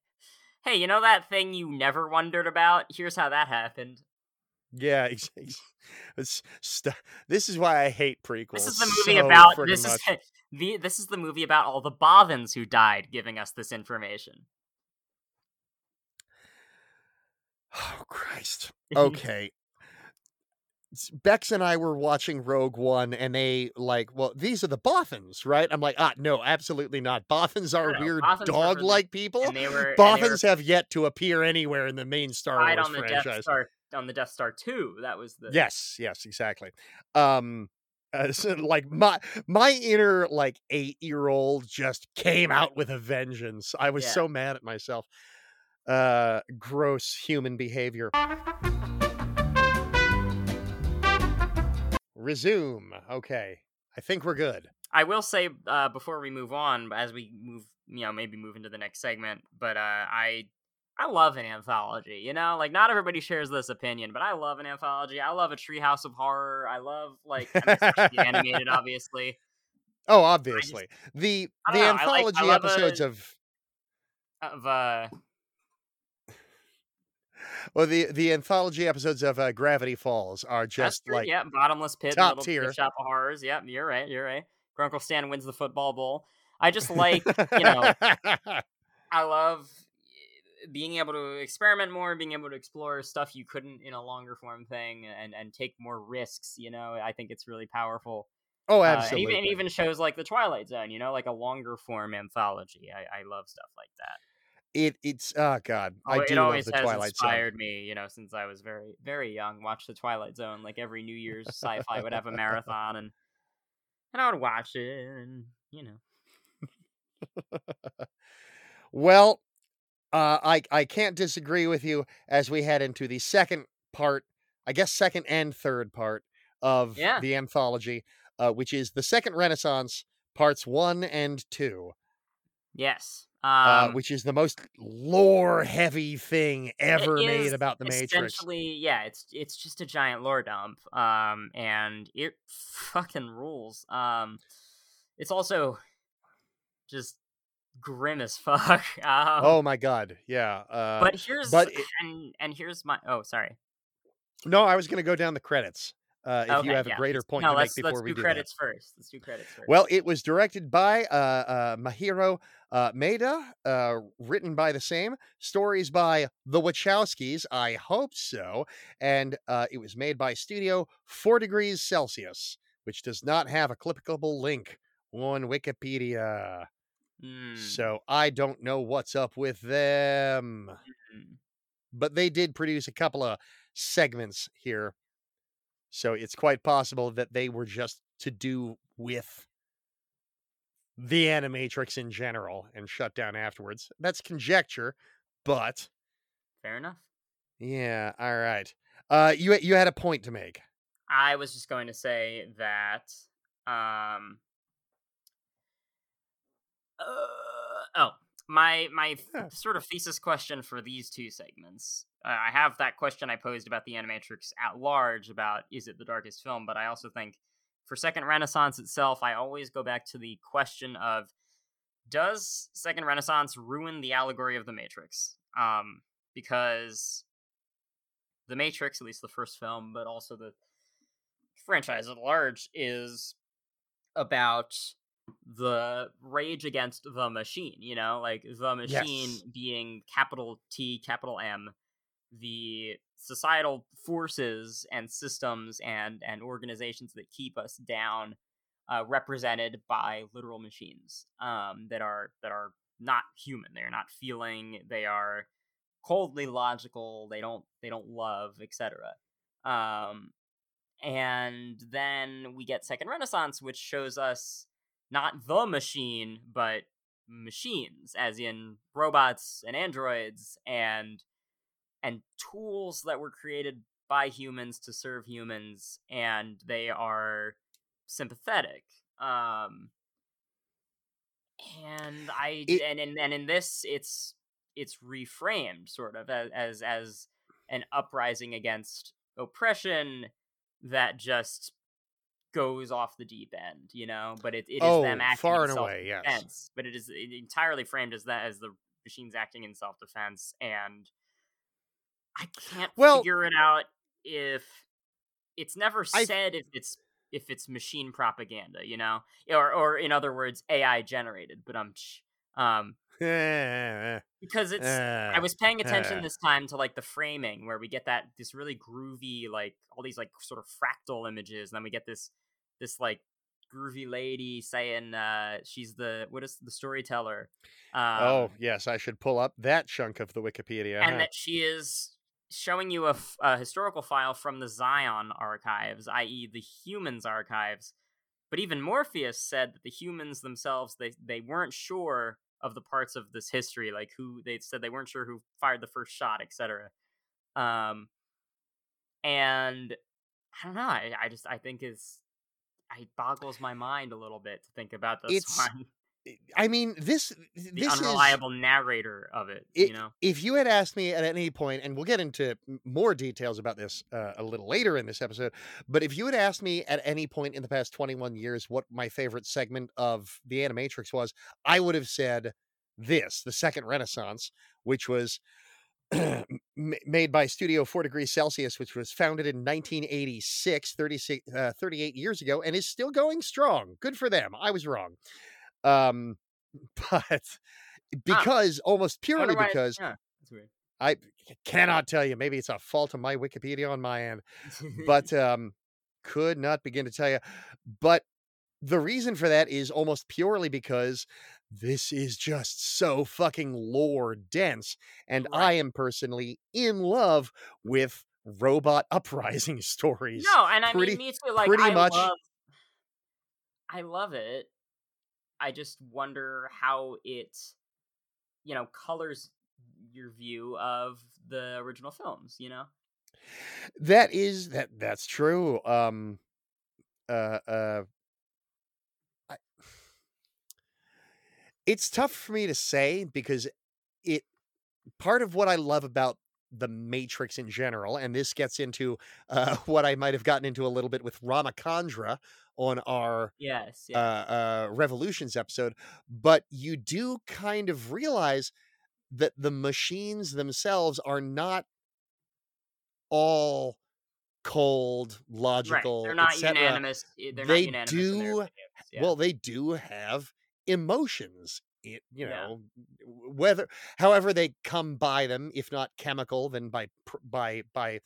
hey, you know that thing you never wondered about? Here's how that happened. Yeah, ex- ex- it's st- this is why I hate prequels. This is the movie so about this much. is the this is the movie about all the Bothans who died, giving us this information. Oh Christ. Okay. Bex and I were watching Rogue One, and they like, well, these are the Bothans, right? I'm like, ah, no, absolutely not. Bothans are No, weird Bothans were for the- dog-like people. And they were they were Bothans have yet to appear anywhere in the main Star Wars on the franchise. Death Star on the Death Star two. That was the Yes, yes, exactly. Um, uh, so, like my my inner like eight year old just came out with a vengeance. I was Yeah. so mad at myself. Uh, gross human behavior. Resume. Okay, I think we're good. I will say uh, before we move on, as we move, you know, maybe move into the next segment, but uh, I I love an anthology. You know, like not everybody shares this opinion, but I love an anthology. I love a Treehouse of Horror. I love like I mean, animated, obviously. Oh, obviously the the don't know, I like- anthology a- episodes of Of uh, well the the anthology episodes of uh, Gravity Falls are just true, like yeah, bottomless pit, top little tier. shop of horrors. Yep, you're right. You're right. Grunkle Stan wins the football bowl. I just like you know I love eh, being able to experiment more, being able to explore stuff you couldn't in a longer form thing, and and take more risks. You know, I think it's really powerful. oh, Uh, and absolutely. even and even shows like the Twilight Zone. You know, like a longer form anthology. I, I love stuff like that. It it's oh god, I Al- do it love always the has Twilight Zone. inspired me. You know, since I was very very young. Watch the Twilight Zone like every New Year's sci-fi would have a marathon, and and I would watch it, and you know. Well, uh, I I can't disagree with you as we head into the second part, I guess second and third part of Yeah. the anthology, uh, which is the Second Renaissance parts one and two, Yes. Uh, Um, which is the most lore heavy thing ever made about the Matrix. Essentially, yeah, it's it's just a giant lore dump, um, and it fucking rules. Um, it's also just grim as fuck. Um, Oh my god, yeah. Uh, but here's but it- and and here's my oh sorry. no, I was going to go down the credits. Uh, if you Okay, have a greater point no, to make let's, before let's we do do that. credits first. Let's do credits first. Well, it was directed by uh, uh, Mahiro uh, Maeda, uh, written by the same, stories by the Wachowskis, I hope so, and uh, it was made by Studio 4 Degrees Celsius, which does not have a clickable link on Wikipedia. Mm, So I don't know what's up with them. mm. But they did produce a couple of segments here. So it's quite possible that they were just to do with the Animatrix in general and shut down afterwards. That's conjecture, but fair enough. yeah, all right. Uh you you had a point to make. I was just going to say that um uh, oh my my Yeah. sort of thesis question for these two segments uh, I have that question I posed about the Animatrix at large about is it the darkest film but I also think for Second Renaissance itself I always go back to the question of does Second Renaissance ruin the allegory of the Matrix um because the Matrix at least the first film but also the franchise at large is about the rage against the machine, you know, like the machine Yes. being capital T, capital M, the societal forces and systems and and organizations that keep us down, uh, represented by literal machines um, that are that are not human. They're not feeling. They are coldly logical. They don't they don't love, etc. Um, and then we get Second Renaissance, which shows us not the machine, but machines, as in robots and androids and and tools that were created by humans to serve humans, and they are sympathetic. Um, and I It- and, and and in this, it's it's reframed sort of as as, as an uprising against oppression that just goes off the deep end, you know. But it, it is Oh, them acting far in and away, yes. But it is entirely framed as that as the machines acting in self defense, and I can't Well- figure it out if it's never I- said if it's if it's machine propaganda, you know, or or in other words, AI generated. But I'm um because it's I was paying attention uh. this time to like the framing where we get that this really groovy like all these like sort of fractal images and then we get this this like groovy lady saying uh she's the what is the storyteller um, oh yes, I should pull up that chunk of the Wikipedia. and huh? that she is showing you a, f- a historical file from the Zion archives i.e. the humans archives but even Morpheus said that the humans themselves they they weren't sure of the parts of this history, like who they said they weren't sure who fired the first shot, etc. Um, and I don't know. I, I just I think is it boggles my mind a little bit to think about this It's- one. I mean, this The this is unreliable narrator of it, It- you know. if you had asked me at any point, and we'll get into more details about this uh, a little later in this episode, but if you had asked me at any point in the past 21 years what my favorite segment of the Animatrix was, I would have said this, the second Renaissance, which was made by Studio 4 Degrees Celsius, which was founded in 1986, 36, uh, 38 years ago, and is still going strong. Good for them. I was wrong. Um, but because almost purely because yeah. I cannot tell you. Maybe it's a fault of my Wikipedia on my end, but um, could not begin to tell you. But the reason for that is almost purely because this is just so fucking lore dense, and I am personally in love with robot uprising stories. No, and I pretty- mean, me too. Like, pretty I much- love, I love it. I just wonder how it, you know, colors your view of the original films. You know, That is that that's true. Um uh uh I, it's tough for me to say because it part of what I love about the Matrix in general, and this gets into uh, what I might have gotten into a little bit with Rama-Kandra on our yes, uh, uh, Revolutions episode, but you do kind of realize that the machines themselves are not all cold, right. logical. They're not unanimous. eh, They're They not unanimous. do- yeah. Well, they do have emotions. It, you know, w- whether however they come by them, if not chemical, then by by by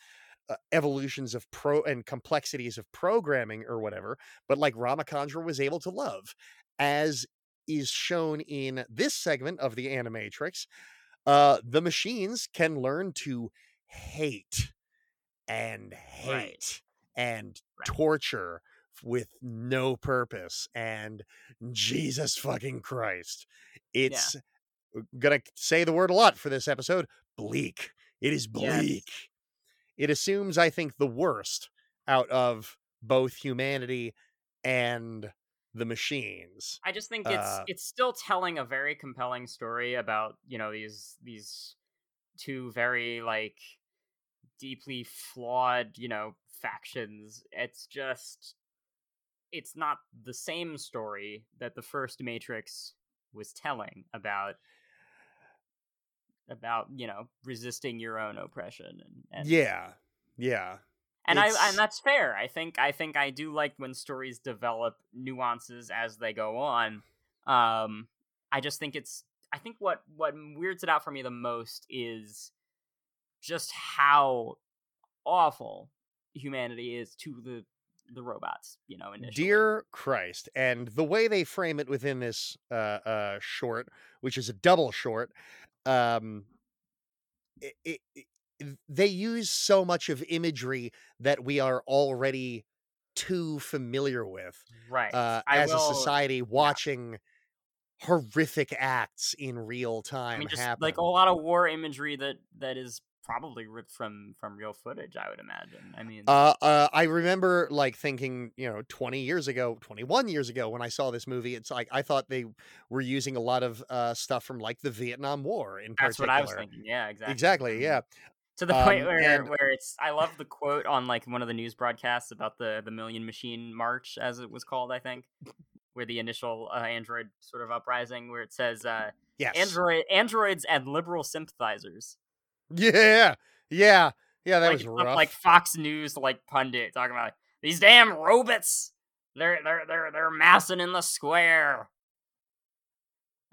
uh, evolutions of pro and complexities of programming or whatever. But like Rama-Kandra was able to love, as is shown in this segment of the Animatrix, uh, the machines can learn to hate and hate Right. and Right. torture with no purpose and Jesus fucking Christ. It's uh, gonna say the word a lot for this episode. Bleak. It is bleak. It assumes, I think, the worst out of both humanity and the machines. I just think it's Uh, it's still telling a very compelling story about you know these these two very like deeply flawed you know factions. It's just it's not the same story that the first Matrix was telling about about you know resisting your own oppression and, and Yeah. Yeah. and I and that's fair. I think I think I do like when stories develop nuances as they go on. Um, I just think it's I think what what weirds it out for me the most is just how awful humanity is to the the robots. You know, initially. Dear Christ. And the way they frame it within this uh, uh, short, which is a double short, um, it, it, it- they use so much of imagery that we are already too familiar with right? uh, as will- a society watching horrific acts in real time I mean, just happen. like a lot of war imagery that that is probably ripped from from real footage. I would imagine. I mean, Uh, uh, I remember like thinking, you know, 20 years ago, 21 years ago when I saw this movie, it's like I thought they were using a lot of uh, stuff from like the Vietnam War in particular. that's what. I was thinking. Yeah, exactly. Exactly, Mhm. yeah. to the point Um, where and- where it's I love the quote on like one of the news broadcasts about the the Million Machine March as it was called I think where the initial uh, android sort of uprising where it says uh Yes. Android androids and liberal sympathizers. Yeah. Yeah. Yeah, that like, was rough. like Fox News like pundit talking about like, these damn robots. They're they're they're they're massing in the square.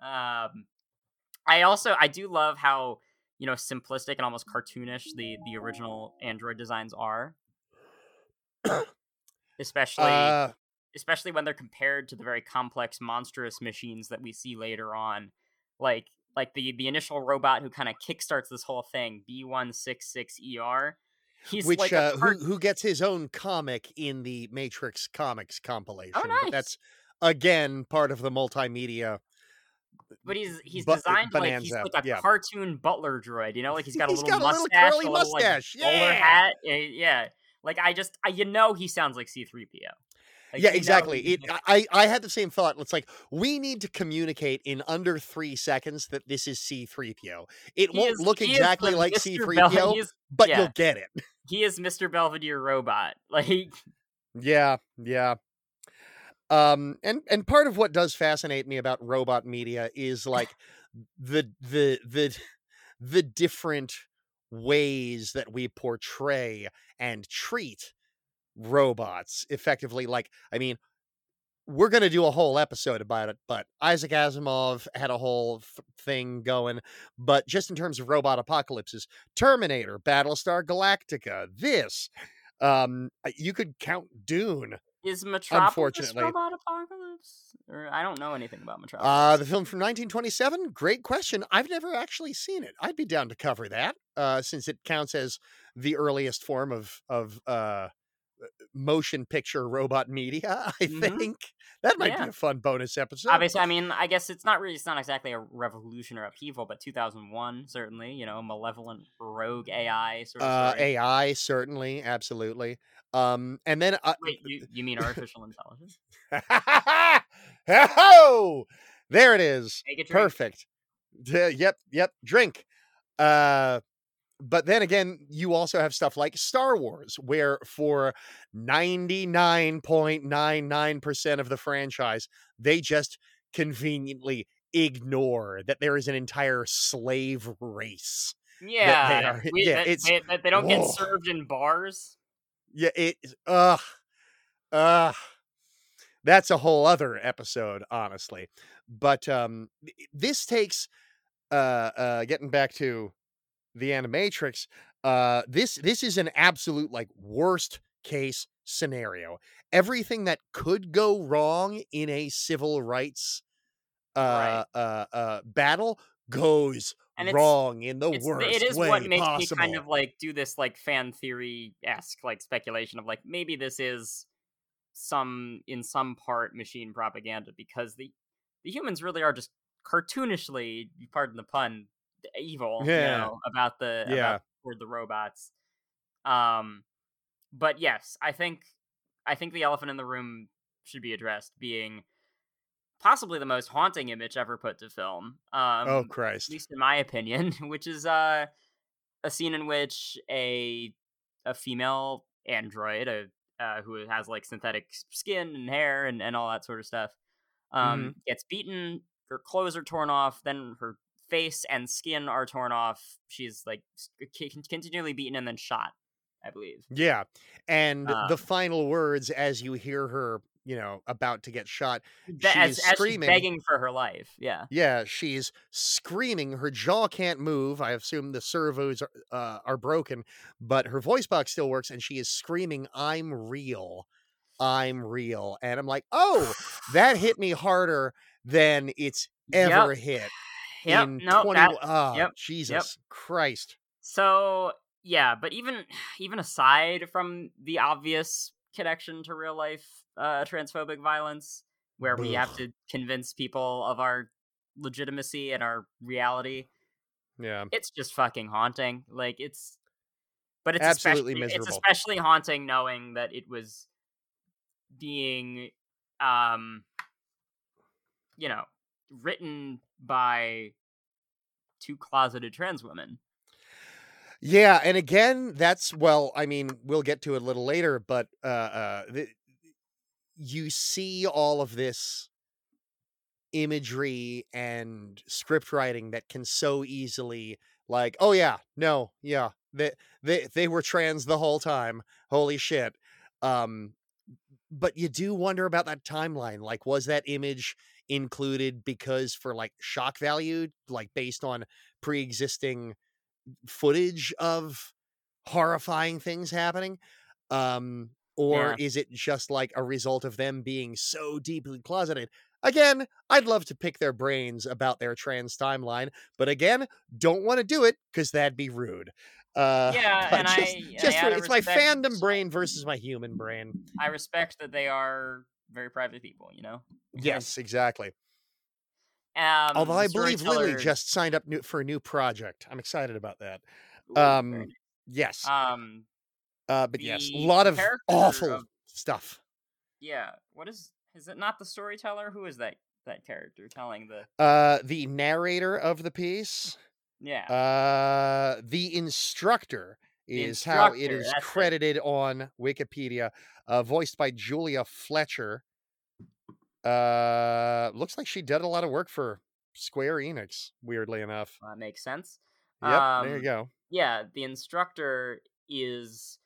Um, I also I do love how you know simplistic and almost cartoonish the the original Android designs are, especially uh, especially when they're compared to the very complex monstrous machines that we see later on like like the the initial robot who kind of kickstarts this whole thing b166er he's which like uh, part- who who gets his own comic in the Matrix Comics compilation. Oh, nice. That's again part of the multimedia. but he's he's bu- designed like he's like a yeah. cartoon butler droid you know like he's got a He's little got a little mustache curly a little, mustache, bowler yeah. hat eh, yeah like i just I, you know he sounds like c3po like, yeah, exactly. It, I I had the same thought. It's like we need to communicate in under three seconds that this is C-3PO. It he won't is- look exactly like C-3PO, Bel- he is- but yeah. you'll get it. he is mr belvedere robot like Yeah, yeah. Um, and and part of what does fascinate me about robot media is like the the the the different ways that we portray and treat robots effectively. Like, I mean, we're gonna do a whole episode about it, but Isaac Asimov had a whole th- thing going. But just in terms of robot apocalypses, Terminator, Battlestar Galactica, this, um, uh, you could count Dune. Is Metropolis Unfortunately. Robot Apocalypse? Or I don't know anything about Metropolis. Uh, the film from 1927. Great question. I've never actually seen it. I'd be down to cover that, uh, since it counts as the earliest form of of uh, motion picture robot media. I Mhm. think that might Yeah. be a fun bonus episode. Obviously, I mean, I guess it's not really, it's not exactly a revolution or upheaval, but 2001 certainly, you know, malevolent rogue AI sort of uh. AI certainly, absolutely. Um, and then uh, Wait, you, you mean artificial intelligence? oh, there it is. Take a drink. Perfect. Yep, yep. Drink. Uh, but then again, you also have stuff like Star Wars, where for 99.99% of the franchise, they just conveniently ignore that there is an entire slave race. Yeah, are- we- yeah, that, they, that they don't get served in bars. Yeah, it ugh. Ugh. That's a whole other episode, honestly. But um this takes uh uh getting back to the animatrix, uh this this is an absolute like worst case scenario. Everything that could go wrong in a civil rights uh uh uh battle goes wrong in the worst it is what makes possible. me kind of like do this like fan theory esque like speculation of like maybe this is some in some part machine propaganda because the the humans really are just cartoonishly, pardon the pun, evil. You know, about the Yeah. about toward the robots. Um, but yes, I think I think the elephant in the room should be addressed, being possibly the most haunting image ever put to film. Um, oh at least in my opinion, which is uh, a scene in which a a female android, a uh, who has like synthetic skin and hair and, and all that sort of stuff, um, gets beaten. Her clothes are torn off. Then her face and skin are torn off. She's like continually beaten and then shot. I believe. Yeah. And Um, the final words as you hear her, you know, about to get shot. As, She's as she's screaming. begging for her life. Yeah. Yeah, she's screaming. Her jaw can't move. I assume the servos are, uh, are broken, but her voice box still works and she is screaming, I'm real. I'm real. And I'm like, oh, that hit me harder than it's ever hit. Yep. in No. 20 that- oh, yep, Jesus Christ. So yeah, but even even aside from the obvious connection to real life uh, transphobic violence, where we have to convince people of our legitimacy and our reality, Yeah. it's just fucking haunting. Like it's, but it's Absolutely especially, It's especially haunting knowing that it was being, um, you know, written by two closeted trans women. Yeah, and again, that's well, I mean, we'll get to it a little later, but uh uh the, you see all of this imagery and script writing that can so easily like oh yeah no yeah they they they were trans the whole time holy shit um but you do wonder about that timeline like was that image included because for like shock value like based on pre-existing footage of horrifying things happening um or Yeah. is it just like a result of them being so deeply closeted? Again i'd love to pick their brains about their trans timeline but again don't want to do it because that'd be rude. Uh Yeah, and just, I- and I just gotta it's my fandom brain versus my human brain. I respect that they are very private people. You know. yes exactly Um, although i believe lily just signed up new, for a new project i'm excited about that Ooh, um yes um, uh but yes a lot of awful of- stuff yeah. What is? Is it not the storyteller? Who is that? That character telling the? uh the narrator of the piece Yeah. uh the instructor The is how it is instructor, is that's it. credited on wikipedia uh voiced by julia fletcher uh looks like she did a lot of work for square enix weirdly enough that makes sense. yep there you Um, go yeah, the instructor is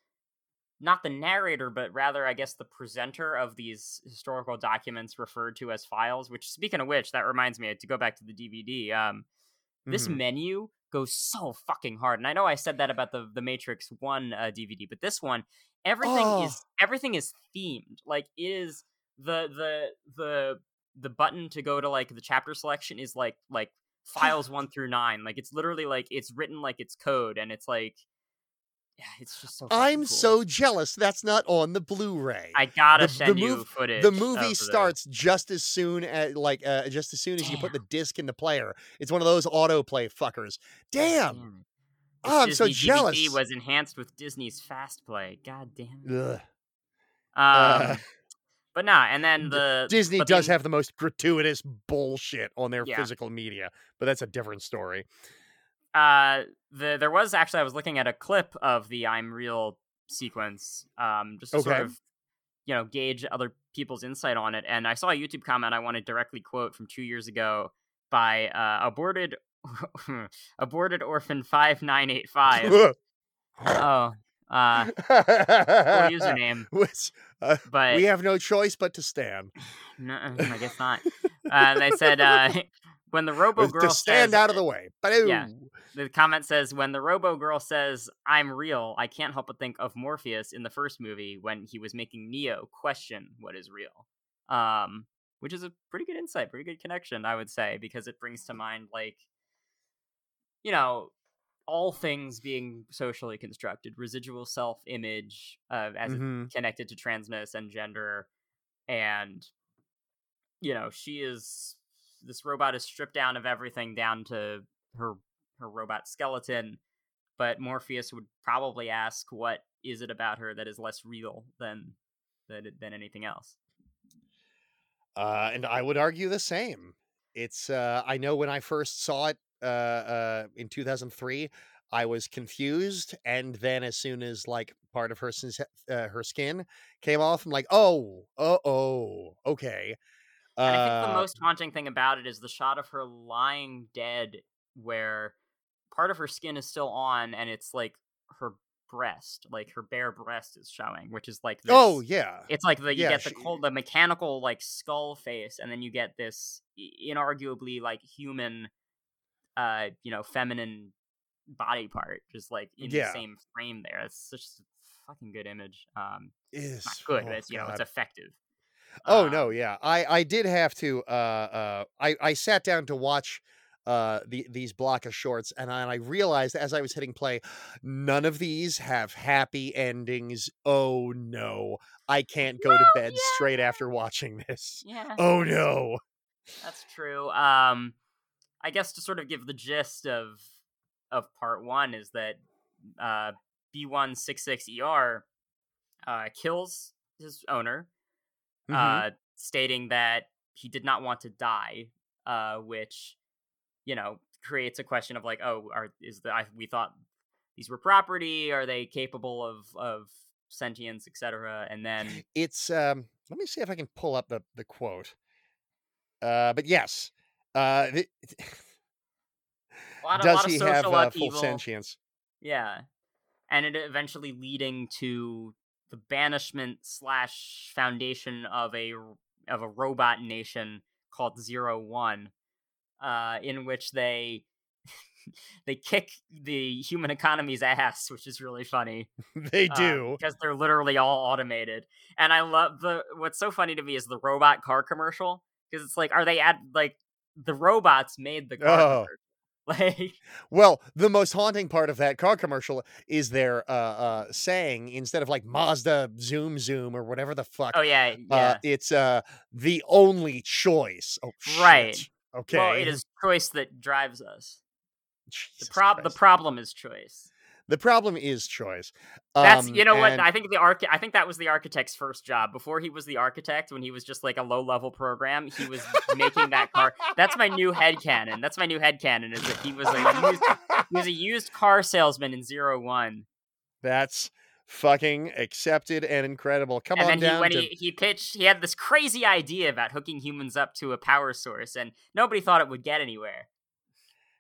not the narrator, but rather, I guess, the presenter of these historical documents referred to as files. Which, speaking of which, that reminds me to go back to the DVD. Um, this Mhm. menu goes so fucking hard, and I know I said that about the the Matrix One uh, DVD, but this one, everything Oh. is everything is themed. Like it is the the the the button to go to like the chapter selection is like like files one through nine. Like it's literally like it's written like it's code, and it's like yeah, it's just so. i'm cool. so jealous that's not on the blu-ray I gotta the- the send you mov- footage. the movie the- starts just as soon as like uh, just as soon as you put the disc in the player it's one of those autoplay fuckers damn Damn. Oh i'm so Disney jealous DVD was enhanced with Disney's Fast Play. God damn. it. Ugh. Um, Uh, but nah, and then the Disney does the- have the most gratuitous bullshit on their Yeah. physical media, but that's a different story. uh the there was actually I was looking at a clip of the I'm Real sequence, um, just to sort of you know gauge other people's insight on it, and I saw a YouTube comment I want to directly quote from two years ago by uh, aborted aborted orphan five nine eight five. Oh, uh, username, Which, uh, but we have no choice but to stand. No, I guess not. Uh, they said uh, when the Robo Girl to stand says, out of the way. But Yeah. the comment says when the Robo Girl says I'm real, I can't help but think of Morpheus in the first movie when he was making Neo question what is real. Um, which is a pretty good insight, pretty good connection, I would say, because it brings to mind like, you know, all things being socially constructed, residual self-image uh, as it Mhm. connected to transness and gender and you know she is this robot is stripped down of everything down to her her robot skeleton but morpheus would probably ask what is it about her that is less real than than, than anything else Uh, and I would argue the same. It's uh, I know when I first saw it uh, uh, in 2003, I was confused, and then as soon as like part of her uh, her skin came off, I'm like, oh, oh, oh, okay. and i think the Uh, most haunting thing about it is the shot of her lying dead where part of her skin is still on and it's like her breast like her bare breast is showing which is like this, oh yeah, It's like the you Yeah, get the she- cold, the mechanical like skull face, and then you get this inarguably like human, uh, you know, feminine body part, just like in Yeah. the same frame. There, it's such a fucking good image. Um, is not good, oh, but it's you know, it's effective. Oh Um, no, yeah. I I did have to uh uh I I sat down to watch uh the these block of shorts and I, and I realized as I was hitting play none of these have happy endings. Oh no. I can't go to Well, bed straight after watching this. Yeah, Oh no. That's true. Um, I guess to sort of give the gist of of part one is that uh, B one six six ER uh, kills his owner, Mhm. uh, stating that he did not want to die, uh, which you know creates a question of like, oh, are is the I, we thought these were property? Are they capable of of sentience, etc.? And then It's um let me see if I can pull up the the quote. Uh, but yes, uh, th- lot of, does he have uh, full sentience? Yeah, and it eventually leading to the banishment slash foundation of a of a robot nation called Zero One, uh, in which they they kick the human economy's ass, which is really funny. They uh, do. because they're literally all automated. And I love the what's so funny to me is the robot car commercial because it's like, are they at like the robots made the car? Oh. Like, Well, the most haunting part of that car commercial is their uh, uh, saying instead of like Mazda Zoom Zoom or whatever the fuck. oh yeah, yeah. Uh, it's uh the only choice. Oh, Right. shit. Okay. Well, it is choice that drives us. The Jesus prob the problem is choice. The problem is choice. That's Um, you know what I think the arch I think that was the architect's first job before he was the architect when he was just like a low level program he was making that car. That's my new head canon. That's my new head canon is that he was a used he was a used car salesman in Zero One. That's fucking accepted and incredible. Come and on then he down when to he, he pitched he had this crazy idea about hooking humans up to a power source and nobody thought it would get anywhere.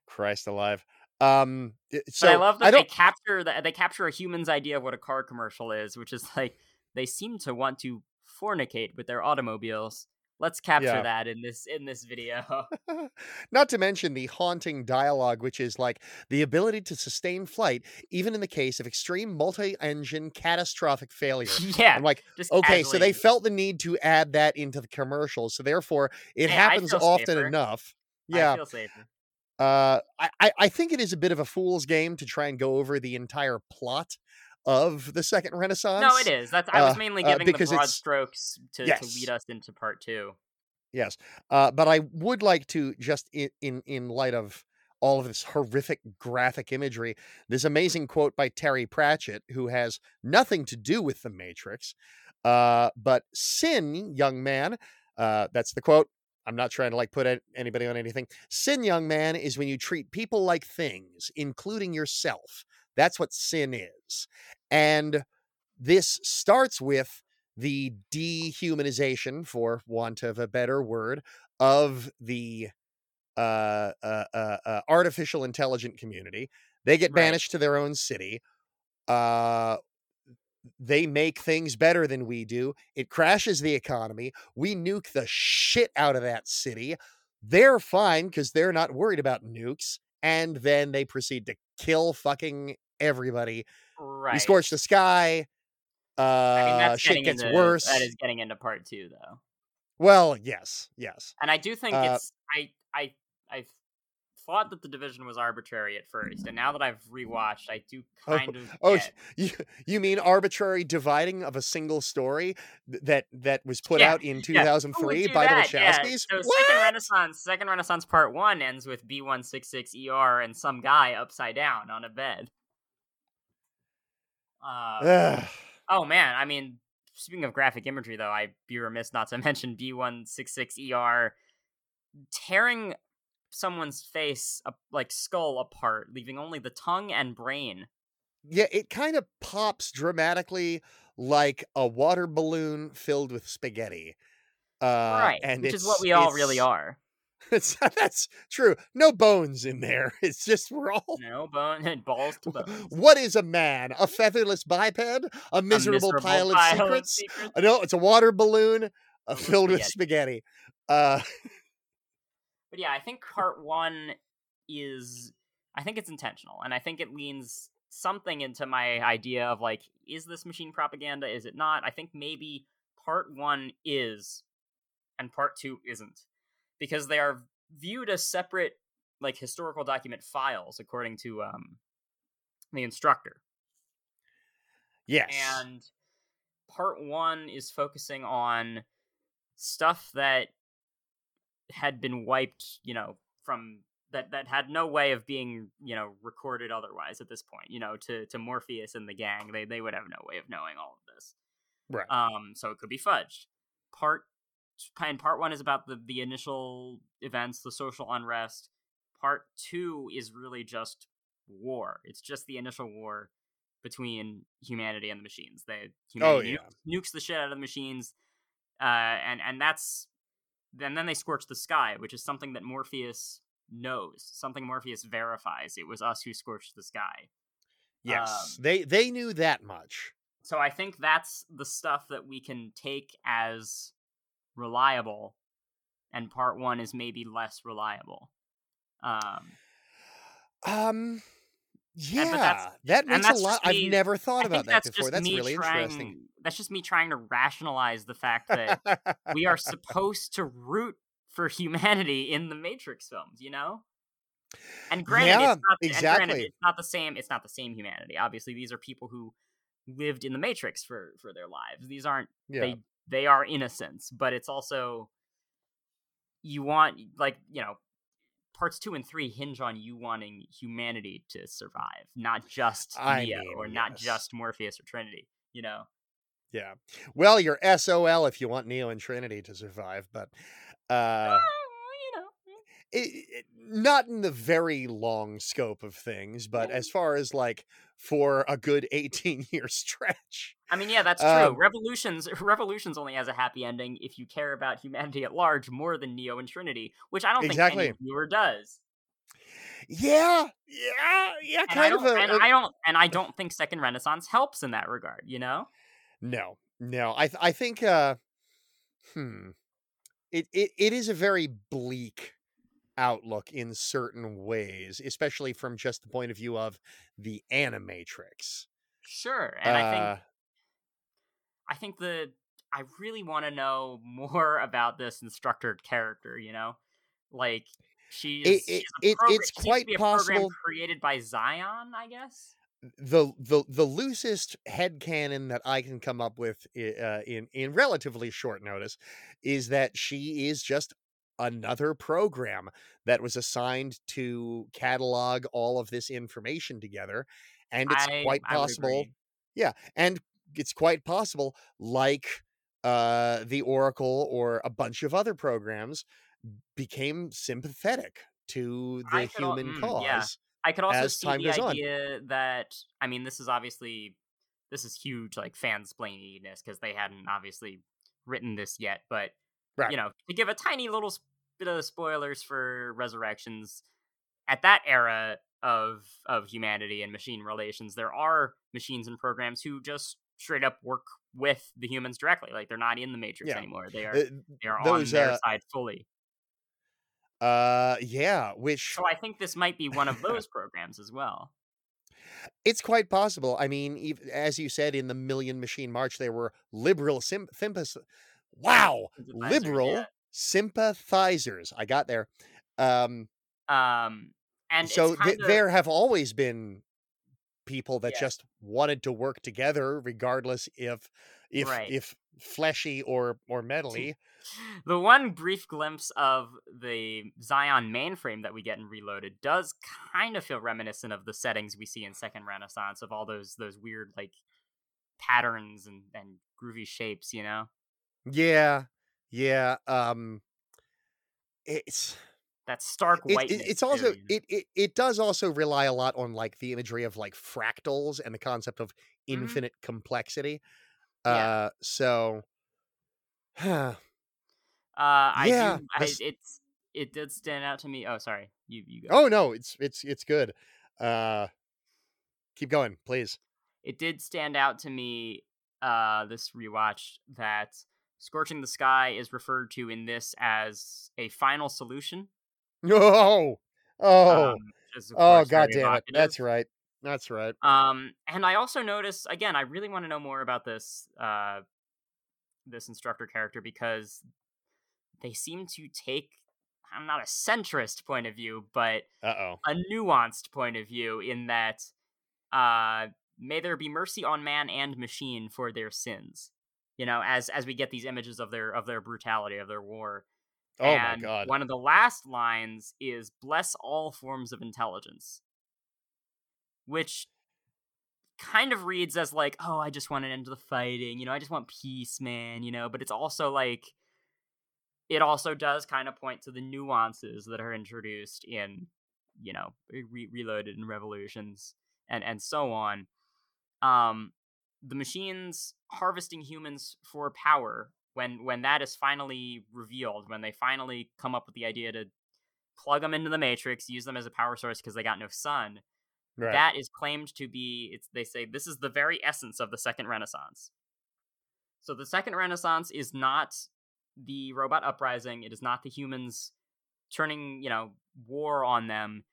Christ alive. Um, so but I love that I they capture that they capture a human's idea of what a car commercial is, which is like they seem to want to fornicate with their automobiles. Let's capture Yeah. that in this in this video. Not to mention the haunting dialogue, which is like the ability to sustain flight, even in the case of extreme multi-engine catastrophic failure. yeah, I'm like, just okay, so they felt the need to add that into the commercial, so therefore it Hey, happens often safer. enough. I Yeah. Uh, I, I think it is a bit of a fool's game to try and go over the entire plot of the Second Renaissance. No, it is. That's I was uh, mainly uh, giving the broad strokes to, to lead us into part two. Yes, uh, but I would like to just in, in in light of all of this horrific graphic imagery, this amazing quote by Terry Pratchett, who has nothing to do with the Matrix, uh, but sin, young man. Uh, that's the quote. I'm not trying to like put anybody on anything. Sin, young man, is when you treat people like things, including yourself. That's what sin is, and this starts with the dehumanization, for want of a better word, of the uh, uh, uh, uh, artificial intelligent community. They get Right. banished to their own city. Uh, they make things better than we do. It crashes the economy. We nuke the shit out of that city. They're fine because they're not worried about nukes. And then they proceed to kill fucking everybody. Right. We scorch the sky. Uh, I mean, that's shit getting gets into, worse. That is getting into part two, though. Well, yes, yes. And I do think Uh, it's I I I thought that the division was arbitrary at first, and now that I've rewatched, I do Oh, kind of Oh, get- you, you mean arbitrary dividing of a single story that that was put Yeah, out in yeah, who would 2003 do by that? the Yeah, So What? Second Renaissance, Second Renaissance Part One ends with B one six six ER and some guy upside down on a bed. Uh, oh man, I mean, speaking of graphic imagery, though, I'd be remiss not to mention B one six six ER tearing someone's face, up, like skull apart, leaving only the tongue and brain. yeah, it kind of pops dramatically like a water balloon filled with spaghetti. Uh, right, and which is what we all really are. That's true. No bones in there. It's just we're all. No bone and balls to bones. What is a man? A featherless biped? A miserable, miserable pile, of pile of secrets? secrets. Uh, No, it's a water balloon uh, filled with spaghetti. Uh, But yeah, I think part one is I think it's intentional, and I think it leans something into my idea of like, is this machine propaganda? Is it not? I think maybe part one is, and part two isn't, because they are viewed as separate, like historical document files, according to um the instructor. yes. And part one is focusing on stuff that had been wiped, you know, from that that had no way of being, you know, recorded otherwise at this point. You know, to to Morpheus and the gang, they they would have no way of knowing all of this. Right. Um, so it could be fudged. Part and part one is about the the initial events, the social unrest. Part two is really just war. It's just the initial war between humanity and the machines. They Oh, humanity yeah. nukes, nukes the shit out of the machines, uh, and and that's and then they scorch the sky, which is something that Morpheus knows, something Morpheus verifies. It was us who scorched the sky. Yes, Um, they they knew that much. So I think that's the stuff that we can take as reliable, and part one is maybe less reliable. Um, Um, yeah, that's- that makes a lot. just I've never thought about that that's before. That's really trying, interesting. That's just me trying to rationalize the fact that we are supposed to root for humanity in the Matrix films, you know? And granted, Yeah, it's not, and granted, exactly. it's not the same. It's not the same humanity. Obviously, these are people who lived in the Matrix for for their lives. These aren't yeah, they they are innocents, but it's also you want like you know parts two and three hinge on you wanting humanity to survive, not just I Neo mean, or not just Morpheus or Trinity. You know. yeah. Well, you're SOL if you want Neo and Trinity to survive, but uh, know. It, it- not in the very long scope of things. But as far as like for a good 18 year stretch, I mean, yeah, that's true. Um, Revolutions Revolutions only has a happy ending if you care about humanity at large more than Neo and Trinity, which I don't Exactly. think any viewer does. yeah, yeah, yeah, kind of a, and a- I don't and I don't think Second Renaissance helps in that regard, you know? No, no. I th- I think uh hmm. It, it it is a very bleak outlook in certain ways, especially from just the point of view of the animatrix. Sure. And I think Uh, I think the I really want to know more about this instructor character, you know? Like she's, It- she's it- a it- program- it's she seems to quite be a program possible- created by Zion, I guess. the the the loosest headcanon that I can come up with uh, in in relatively short notice is that she is just another program that was assigned to catalog all of this information together and it's I, quite possible. Yeah, and it's quite possible, like uh, the Oracle or a bunch of other programs, became sympathetic to the I could al- human mm, cause. yeah. I could also see time the goes on. idea that I mean, this is obviously this is huge, like fansplaininess, because they hadn't obviously written this yet. But Right. you know, to give a tiny little bit of spoilers for Resurrections, at that era of of humanity and machine relations, there are machines and programs who just straight up work with the humans directly. Like they're not in the Matrix Yeah. anymore. They are Uh, they are those, on their uh, side fully. uh, yeah, which So I think this might be one of those programs as well. it's quite possible. I mean, as you said in the Million Machine March, there were liberal sim- Wow, liberal yeah. sympathizers. I got there. Um, Um, and so th- kinda, there have always been people that Yeah. just wanted to work together regardless if if Right. if fleshy or or metally the one brief glimpse of the Zion mainframe that we get in Reloaded does kind of feel reminiscent of the settings we see in Second Renaissance of all those those weird like patterns and and groovy shapes, you know. Yeah yeah um it's That stark it, it, it's also it, it it does also rely a lot on like the imagery of like fractals and the concept of Mhm. infinite complexity Yeah. uh so huh, Uh, I Yeah, do. I, it's it did stand out to me. Oh, sorry. You you go. oh no it's it's it's good uh keep going please It did stand out to me. Uh, this rewatch that scorching the sky is referred to in this as a final solution. no oh um, Oh god damn it. That's right. That's right. Um, and I also notice again. I really want to know more about this. Uh, this instructor character because they seem to take. I'm not a centrist point of view, but Uh-oh. a nuanced point of view in that uh may there be mercy on man and machine for their sins you know as as we get these images of their of their brutality of their war Oh my god. one of the last lines is bless all forms of intelligence which kind of reads as like oh i just want an end to the fighting you know i just want peace man you know but it's also like it also does kind of point to the nuances that are introduced in you know re- reloaded and revolutions and and so on um the machines harvesting humans for power when when that is finally revealed, when they finally come up with the idea to plug them into the matrix, use them as a power source because they got no sun, Right. that is claimed to be it's they say this is the very essence of the second renaissance so the second renaissance is not the robot uprising it is not the humans turning you know war on them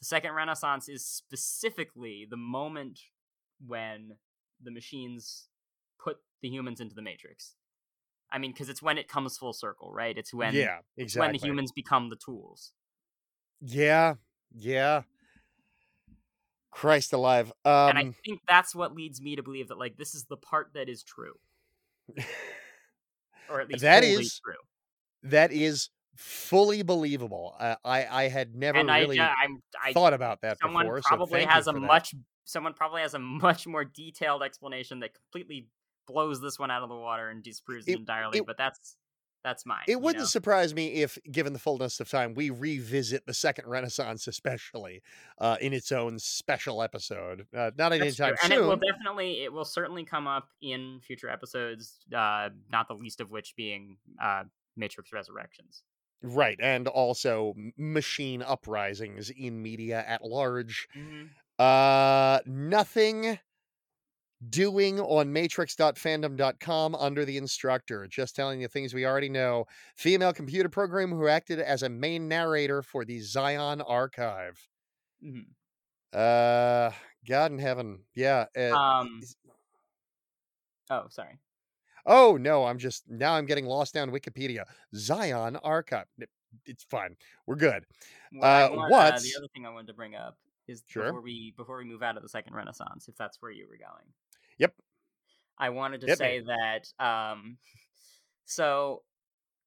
the second renaissance is specifically the moment when the machines put the humans into the matrix i mean because it's when it comes full circle right it's when yeah, it's when the humans become the tools Yeah, yeah. Christ alive. Um, and I think that's what leads me to believe that like this is the part that is true, or at least That is true. that is fully believable. Uh, I I had never And really I, I'm, I thought about that someone before. probably you has a much someone probably has a much more detailed explanation that completely blows this one out of the water and disproves it, It- entirely. it- but that's that's mine. It wouldn't know? surprise me if, given the fullness of time, we revisit the Second Renaissance, especially uh, in its own special episode. Uh, not That's anytime true. And it will definitely it will certainly come up in future episodes. Uh, not the least of which being uh, Matrix Resurrections. Right, and also machine uprisings in media at large. Uh, nothing doing on matrix.fandom.com under the instructor. Just telling you things we already know. Female computer programmer who acted as a main narrator for the Zion archive. Mhm. Uh, God in heaven. Yeah. uh, Um. Oh, sorry. oh, no, I'm just, now I'm getting lost down Wikipedia. Zion archive. It- It's fine. We're good. What Uh, want- uh, the other thing I wanted to bring up is Sure. before we before we move out of the second Renaissance, if that's where you were going. Yep. I wanted to Hit say that um, so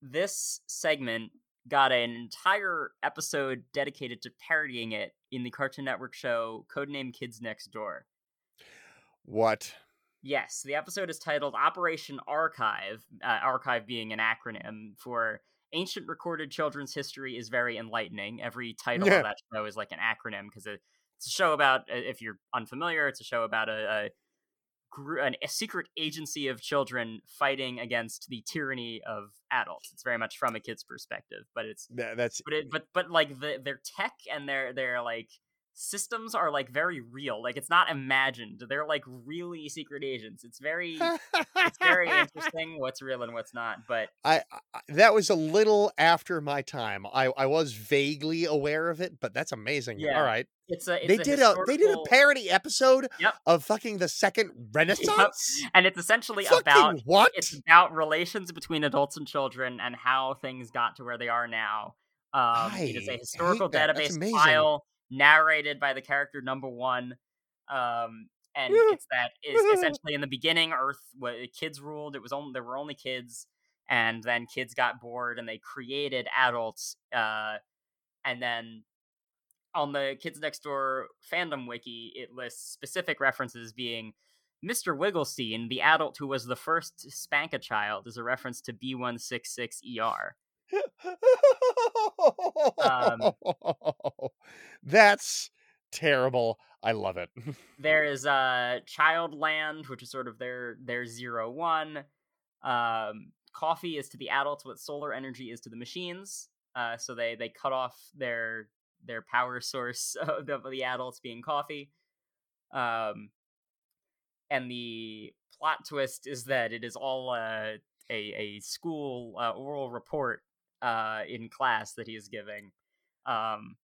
this segment got an entire episode dedicated to parodying it in the Cartoon Network show Codename Kids Next Door. What? Yes, the episode is titled Operation Archive, uh, archive being an acronym for Ancient Recorded Children's History is Very Enlightening. Every title Yeah. of that show is like an acronym because it's a show about, uh, if you're unfamiliar, it's a show about a, a, an, a secret agency of children fighting against the tyranny of adults. It's very much from a kid's perspective, but it's Tha- That's but it but but like the their tech and their their like systems are like very real like it's not imagined they're like really secret agents it's very it's very interesting what's real and what's not but I, I that was a little after my time. I I was vaguely aware of it, but that's amazing. Yeah. All right. it's a it's they a did a they did a parody episode Yep. of fucking the second Renaissance. and it's essentially Fucking about what? it's about relations between adults and children and how things got to where they are now um it is a historical database file narrated by the character number one um and Yeah. it's that is essentially in the beginning earth kids ruled it was only there were only kids and then kids got bored and they created adults uh and then on the kids next door fandom wiki it lists specific references being Mr. Wigglestein, the adult who was the first to spank a child, is a reference to B166ER. Um, That's terrible. I love it. There is uh Childland, which is sort of their their zero one. Um, coffee is to the adults what solar energy is to the machines. Uh, so they they cut off their their power source of the, the adults being coffee. Um, and the plot twist is that it is all uh, a a school uh, oral report uh, in class that he is giving. Um,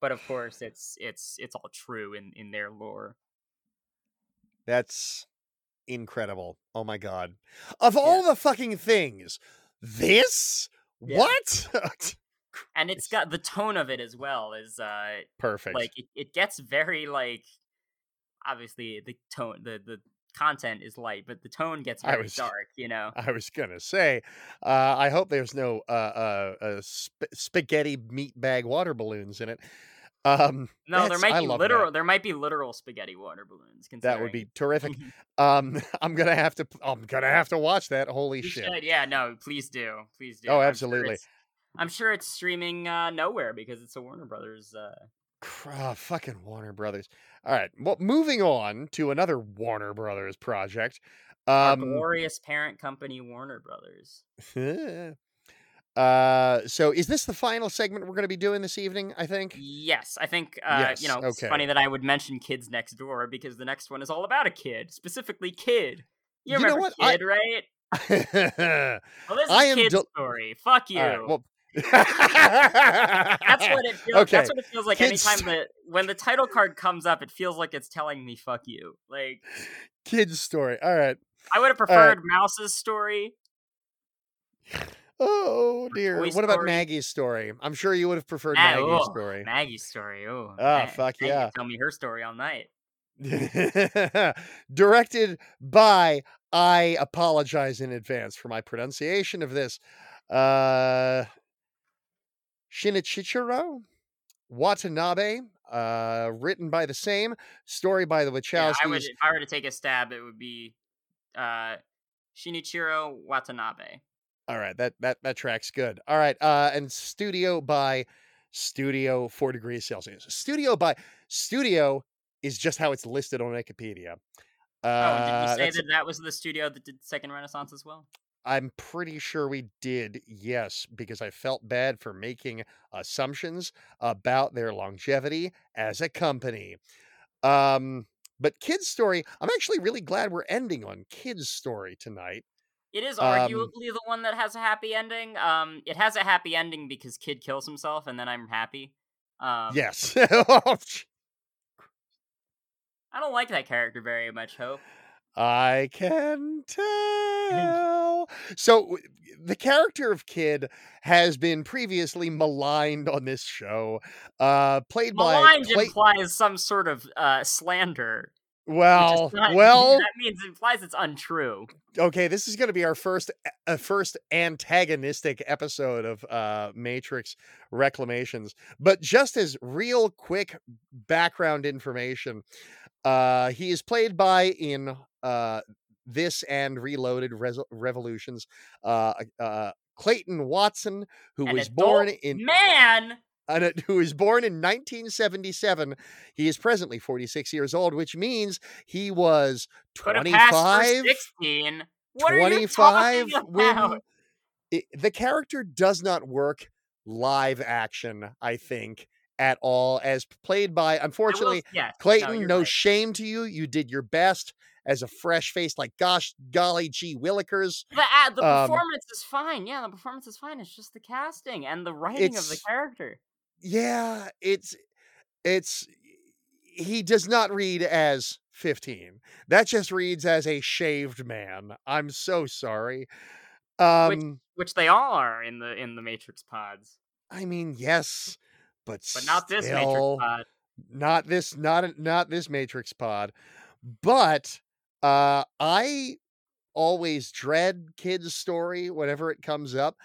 but of course, it's it's it's all true in in their lore. That's incredible. Oh my god. Of all the fucking things, this Yeah. what? and it's got the tone of it as well is uh Perfect. like it, it gets very like obviously the tone the the content is light but the tone gets I very was- dark you know I was gonna say, uh, I hope there's no uh, uh, uh, sp- spaghetti meat bag water balloons in it. Um, no there might be literal that. there might be literal spaghetti water balloons That would be terrific. Um, I'm gonna have to. I'm gonna have to watch that. Holy You shit! should, yeah no please do please do Oh, I'm sure absolutely. it's- i'm sure it's streaming uh nowhere because it's a warner brothers uh Ah, fucking Warner Brothers. All right. Well, moving on to another Warner Brothers project. Um, glorious parent company, Warner Brothers. uh, so is this the final segment we're going to be doing this evening? I think. Yes, I think uh, Yes, you know it's funny that I would mention Kids Next Door because the next one is all about a kid, specifically Kid. You You remember what? I- Kid, right? Well, this is I am Kid's del- story. Fuck you. well. That's what it feels. Okay. That's what it feels like Kids anytime sto- that when the title card comes up, it feels like it's telling me "fuck you." Like Kids story. All right. I would have right. preferred Mouse's story. Oh dear. Toy What about Maggie's story? I'm sure you would have preferred Ma- Maggie's oh, story. Maggie's story. Oh, Ah, man. fuck Maggie yeah. Tell me her story all night. Directed by I apologize in advance for my pronunciation of this. Uh Shinichiro Watanabe, uh written by the same, story by the Yeah, I would. If I were to take a stab, it would be uh, Shinichiro Watanabe. All right, that that that tracks good. All right, uh, and studio by Studio Four Degrees Celsius. Studio by Studio is just how it's listed on Wikipedia. Uh, oh, did you say that's- that that was the studio that did Second Renaissance as well? I'm pretty sure we did, yes, because I felt bad for making assumptions about their longevity as a company. Um, but Kids Story, I'm actually really glad we're ending on Kids Story tonight. It is Um, arguably the one that has a happy ending. Um, it has a happy ending because Kid kills himself, and then I'm happy. Um, yes. I don't like that character very much. Hope. I can tell. so the character of Kid has been previously maligned on this show. Uh played Maligned by Clay- implies some sort of uh, slander. well, not- well, that means it implies it's untrue. okay, this is going to be our first uh, first antagonistic episode of uh Matrix Reclamations. But just as real quick background information, uh he is played by in uh this and Reloaded Res- Revolutions uh uh Clayton Watson who An was born in man. an, uh, who was born in 1977. He is presently 46 years old, which means he was Could have passed for 25 sixteen. What are you 25 talking when about? it, the character does not work live action, I think, at all, as played by, I will- unfortunately, yes, Clayton, you're no right. shame to you. You did your best as a fresh face, like, gosh, golly gee, Willikers. The, uh, the Um, performance is fine. Yeah, the performance is fine. It's just the casting and the writing of the character. Yeah, it's, it's, he does not read as 15. That just reads as a shaved man. I'm so sorry. Um, Which they all are in the in the Matrix pods, I mean, yes, but but not this Matrix pod. not this not not this matrix pod but uh i always dread kids story whenever it comes up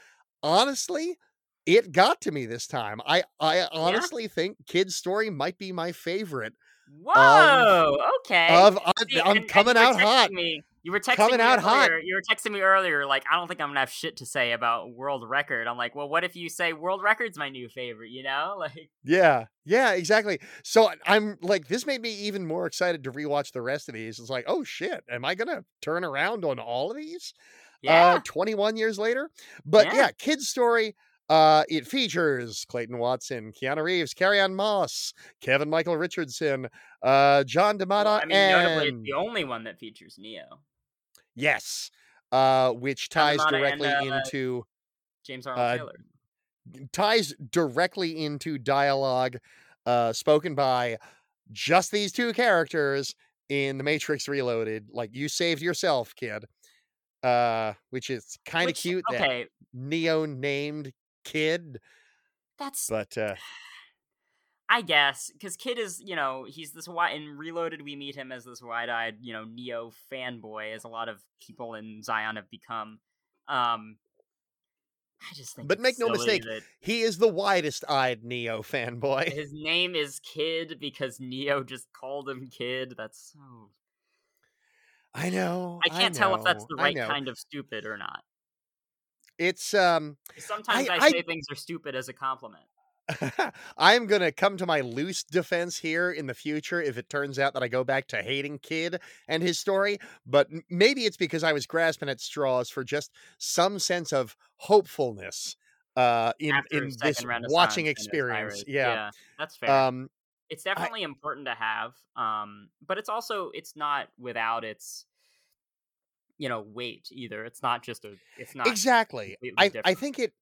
honestly it got to me this time i i honestly think kids story might be my favorite Whoa. okay. of I, See, i'm and- and coming out hot Me, you were texting Coming me out hot. earlier, You were texting me earlier, like I don't think I'm gonna have shit to say about World Record. I'm like, well, what if you say World Record's my new favorite? You know, like yeah yeah exactly so i'm like this made me even more excited to rewatch the rest of these it's like oh shit am i gonna turn around on all of these yeah. uh 21 years later but Yeah. yeah, kids story uh it features clayton watson keanu reeves carrie ann moss kevin michael richardson uh john Well, I mean, notably, it's the only one that features Neo, yes uh which ties DiMaggio and, directly uh, into James Arnold Uh, Taylor. ties directly into dialogue uh spoken by just these two characters in the matrix reloaded like you saved yourself kid uh which is kind of cute that Okay, neo named kid that's but uh I guess because Kid is, you know, he's this wide. In Reloaded, we meet him as this wide-eyed, you know, Neo fanboy, as a lot of people in Zion have become. Um, I just think, But make no mistake, that He is the widest eyed Neo fanboy. his name is Kid because Neo just called him Kid. That's so. I know. I can't tell if that's the right kind of stupid or not. It's um Sometimes I, I- say things are stupid as a compliment. I'm gonna come to my loose defense here in the future if it turns out that I go back to hating Kid and his story, but maybe it's because I was grasping at straws for just some sense of hopefulness uh in After in this watching experience. Osiris. Yeah. that's fair. Um it's definitely important to have, um, but it's also it's not without its you know weight either. It's not just a. It's not exactly. I I think it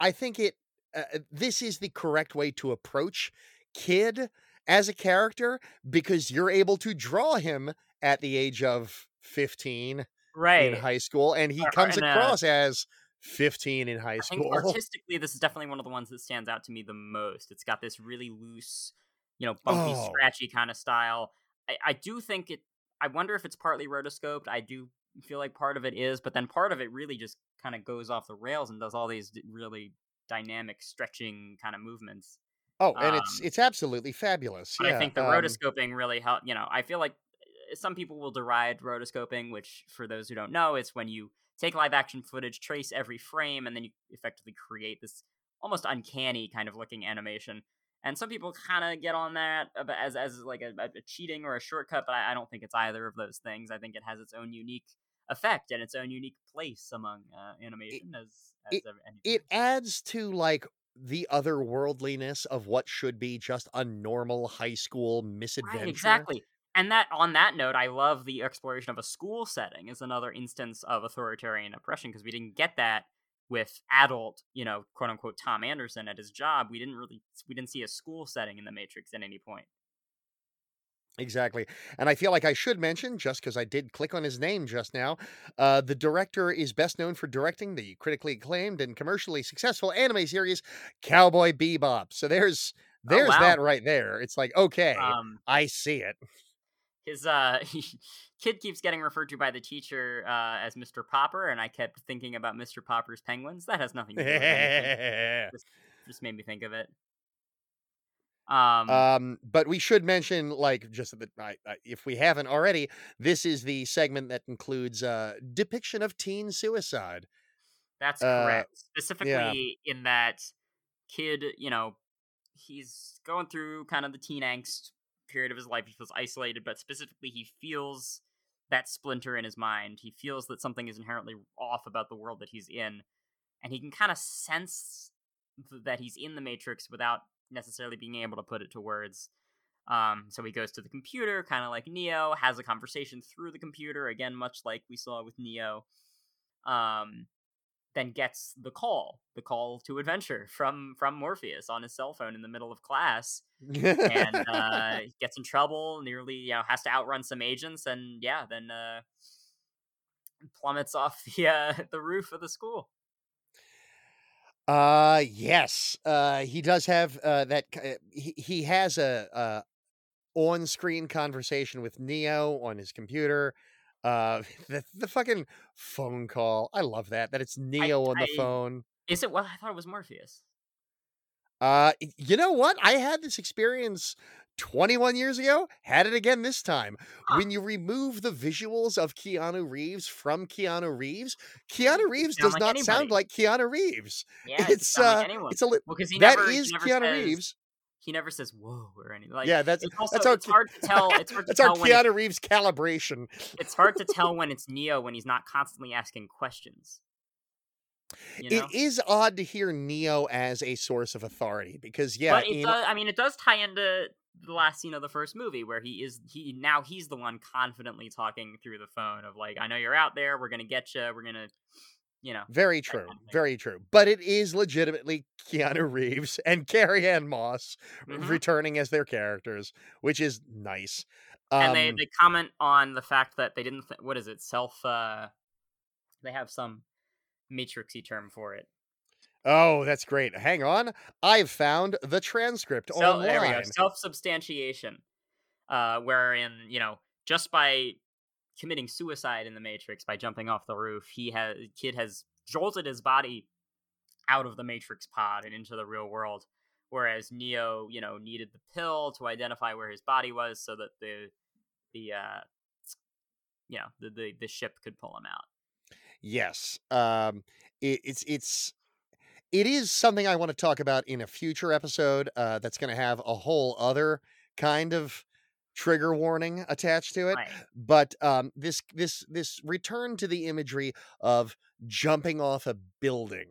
I think it uh, uh, this is the correct way to approach Kid as a character because you're able to draw him at the age of 15 right. in high school and he Or- comes in a- across as 15 in high school. artistically, this is definitely one of the ones that stands out to me the most. It's got this really loose, you know, bumpy, Oh. scratchy kind of style. I, I do think it. I wonder if it's partly rotoscoped. I do feel like part of it is, but then part of it really just kind of goes off the rails and does all these really dynamic, stretching kind of movements. Oh, and it's um, it's absolutely fabulous. But yeah. I think the um, rotoscoping really helped. You know, I feel like uh, some people will deride rotoscoping, which, for those who don't know, it's when you take live action footage, trace every frame, and then you effectively create this almost uncanny kind of looking animation. And some people kind of get on that ab- as as like a, a cheating or a shortcut, but I, I don't think it's either of those things. I think it has its own unique effect and its own unique place among uh, animation as, as it- it adds to like the otherworldliness of what should be just a normal high school misadventure. Right, exactly. And that on that note, I love the exploration of a school setting is another instance of authoritarian oppression because we didn't get that with adult, you know, quote unquote Tom Anderson at his job. We didn't really we didn't see a school setting in the Matrix at any point. Exactly. And I feel like I should mention, just because I did click on his name just now, uh, the director is best known for directing the critically acclaimed and commercially successful anime series Cowboy Bebop. So there's Oh, there's wow. that right there. It's like, okay, Um, I see it. his uh kid keeps getting referred to by the teacher uh, as Mr. Popper, and I kept thinking about Mr. Popper's penguins. That has nothing to do with anything. Just, just made me think of it. Um, Um, but we should mention, like, just that I, I, if we haven't already, this is the segment that includes uh, depiction of teen suicide. That's Uh, correct. Specifically in that kid, you know, he's going through kind of the teen angst period of his life. He feels isolated, but specifically he feels that splinter in his mind. He feels that something is inherently off about the world that he's in. And he can kind of sense that he's in the matrix without necessarily being able to put it to words. Um, so he goes to the computer, kind of like Neo, has a conversation through the computer, again, much like we saw with Neo. Um, then gets the call, the call to adventure from from Morpheus on his cell phone in the middle of class, and uh, gets in trouble. Nearly, you know, has to outrun some agents, and yeah, then uh, plummets off the uh, the roof of the school. Uh yes. Uh he does have uh that uh, he, he has a uh on-screen conversation with Neo on his computer. Uh the the fucking phone call. I love that that it's Neo on the I- phone. Is it? Well, I thought it was Morpheus. Uh you know what? I had this experience 21 years ago, had it again this time. When you remove the visuals of Keanu Reeves from Keanu Reeves, Keanu Reeves does like not sound like Keanu Reeves. Yeah, it it's sound uh like anyone. it's a li- Well, he that never, he is Keanu says, Reeves. He never says "whoa" or anything. Like yeah, that's it's also that's our it's hard to tell. It's hard to That's our tell when it's, Keanu Reeves calibration. it's hard to tell when it's Neo when he's not constantly asking questions. You know? It is odd to hear Neo as a source of authority because yeah, but it in- does. I mean, it does tie into the last scene of the first movie where he is he now he's the one confidently talking through the phone of like, I know you're out there. We're gonna get you. We're gonna, you know. very true, kind of very true. But it is legitimately Keanu Reeves and Carrie Ann Moss Mhm. returning as their characters, which is nice. Um, and they they comment on the fact that they didn't. Th- what is it? Self. uh They have some matrixy term for it. Oh, that's great. Hang on, I've found the transcript So, online. there we go. Self substantiation, uh, wherein you know just by committing suicide in the Matrix by jumping off the roof, he has kid has jolted his body out of the Matrix pod and into the real world. Whereas Neo, you know, needed the pill to identify where his body was, so that the the uh, you know the the, the ship could pull him out. Yes. Um it, it's it's it is something I want to talk about in a future episode. Uh, that's going to have a whole other kind of trigger warning attached to it. Right. But um, this this this return to the imagery of jumping off a building.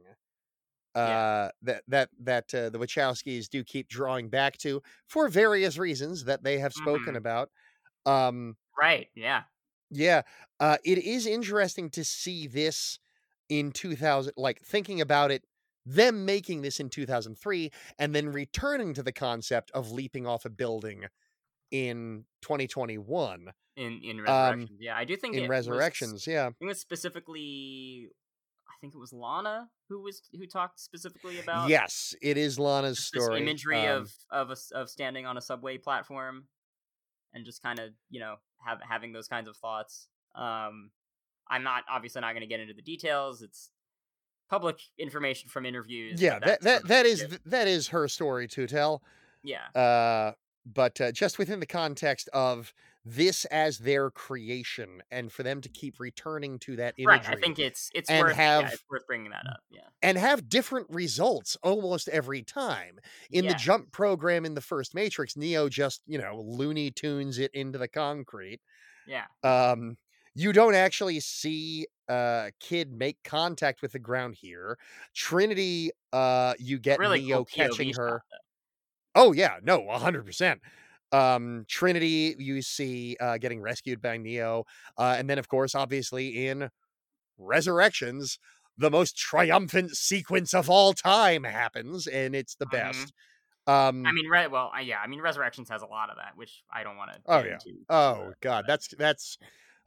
Yeah. Uh, that that that uh, the Wachowskis do keep drawing back to for various reasons that they have spoken Mhm. about. Um, Right. Yeah. yeah, uh, it is interesting to see this in 2000, like thinking about it, them making this in 2003 and then returning to the concept of leaping off a building in 2021 In in Um, resurrections. yeah, I do think in Resurrections. Was, Yeah. It was specifically. I think it was Lana who was who talked specifically about Yes, it is Lana's story. imagery um, of of a of standing on a subway platform, and just kind of you know have having those kinds of thoughts. Um, I'm not obviously not going to get into the details. It's public information from interviews. yeah, that that, that, is that is her story to tell. yeah. Uh, but uh, just within the context of this as their creation, and for them to keep returning to that imagery, Right. I think it's it's and worth yeah, it's worth bringing that up. Yeah. and have different results almost every time. In the jump program in the first Matrix, Neo just, you know, Looney Tunes it into the concrete. Yeah. Um, you don't actually see uh kid make contact with the ground here. Trinity, uh, you get Really Neo cool catching shot, her. Oh yeah, no, a hundred percent. Um, Trinity, you see uh, getting rescued by Neo, uh, and then of course, obviously in Resurrections, the most triumphant sequence of all time happens, and it's the Mhm. best. Um, I mean, right? well, uh, yeah. I mean, Resurrections has a lot of that, which I don't want to. Oh, yeah. oh god, that's that's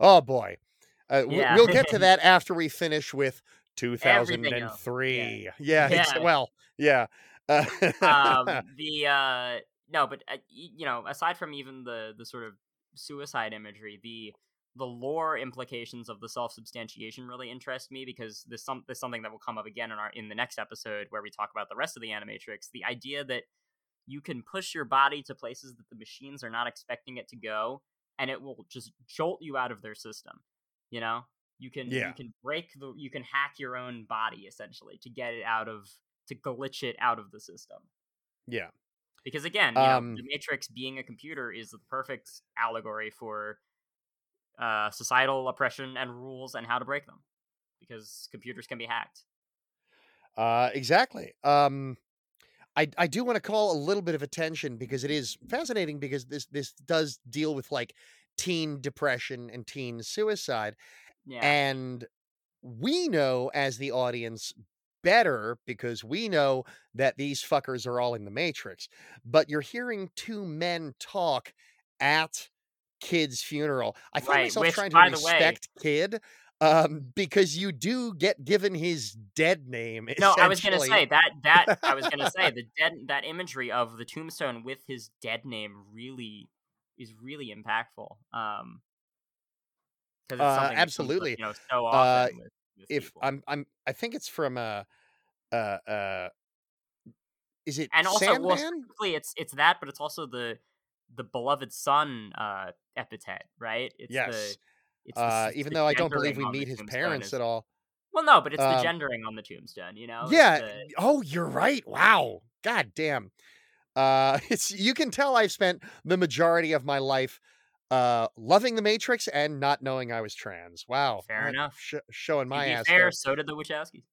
oh boy. Uh, Yeah. We'll get to that after we finish with 2003. Yeah, ex- Yeah. well, yeah. Uh, um the uh no but uh, you know aside from even the the sort of suicide imagery the the lore implications of the self-substantiation really interest me because there's some there's something that will come up again in our in the next episode where we talk about the rest of the animatrix the idea that you can push your body to places that the machines are not expecting it to go and it will just jolt you out of their system you know you can Yeah. you can break the you can hack your own body essentially to get it out of to glitch it out of the system yeah. because again you know, Um, the matrix being a computer is the perfect allegory for uh, societal oppression and rules and how to break them because computers can be hacked Uh, exactly. Um, I I do want to call a little bit of attention because it is fascinating because this this does deal with like teen depression and teen suicide, yeah and we know as the audience better because we know that these fuckers are all in the Matrix. But you're hearing two men talk at Kid's funeral. I find Right, myself which, trying to the way- respect Kid. Um, because you do get given his dead name. no i was gonna say that that i was gonna say the dead that imagery of the tombstone with his dead name really is really impactful um because Uh, it's something comes absolutely. you know so Uh, with, with if people. I'm I'm I think it's from uh uh uh is it and also well, Sandman? specifically it's it's that but it's also the the beloved son uh epithet right it's yes. the it's the Uh even though I don't believe we meet his parents is- at all. well no but it's the Um, gendering on the tombstone you know Yeah. the- Oh, you're right. Wow. God damn. Uh it's you can tell I've spent the majority of my life uh loving the Matrix and not knowing I was trans. Wow. Fair enough. sh- showing my ass. fair there. so did the wachowskis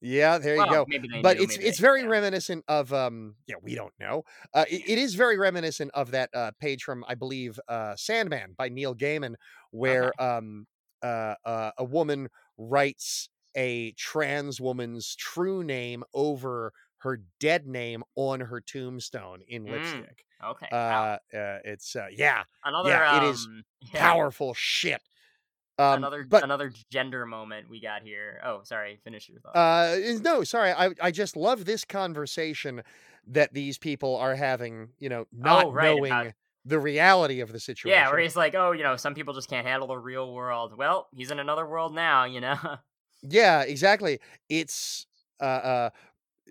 Yeah, there you go. but it's it's they- very yeah. reminiscent of um yeah we don't know uh it, it is very reminiscent of that uh page from i believe uh sandman by neil gaiman where um uh, uh a woman writes a trans woman's true name over her dead name on her tombstone in Mm, lipstick okay uh, wow. uh it's uh yeah another yeah, it is um, yeah, powerful shit um another but another gender moment we got here oh sorry finish your thought Uh, no, sorry. I I just love this conversation that these people are having. You know, not Oh, right, knowing about- the reality of the situation. yeah where he's like oh you know some people just can't handle the real world well he's in another world now you know Yeah, exactly. It's uh uh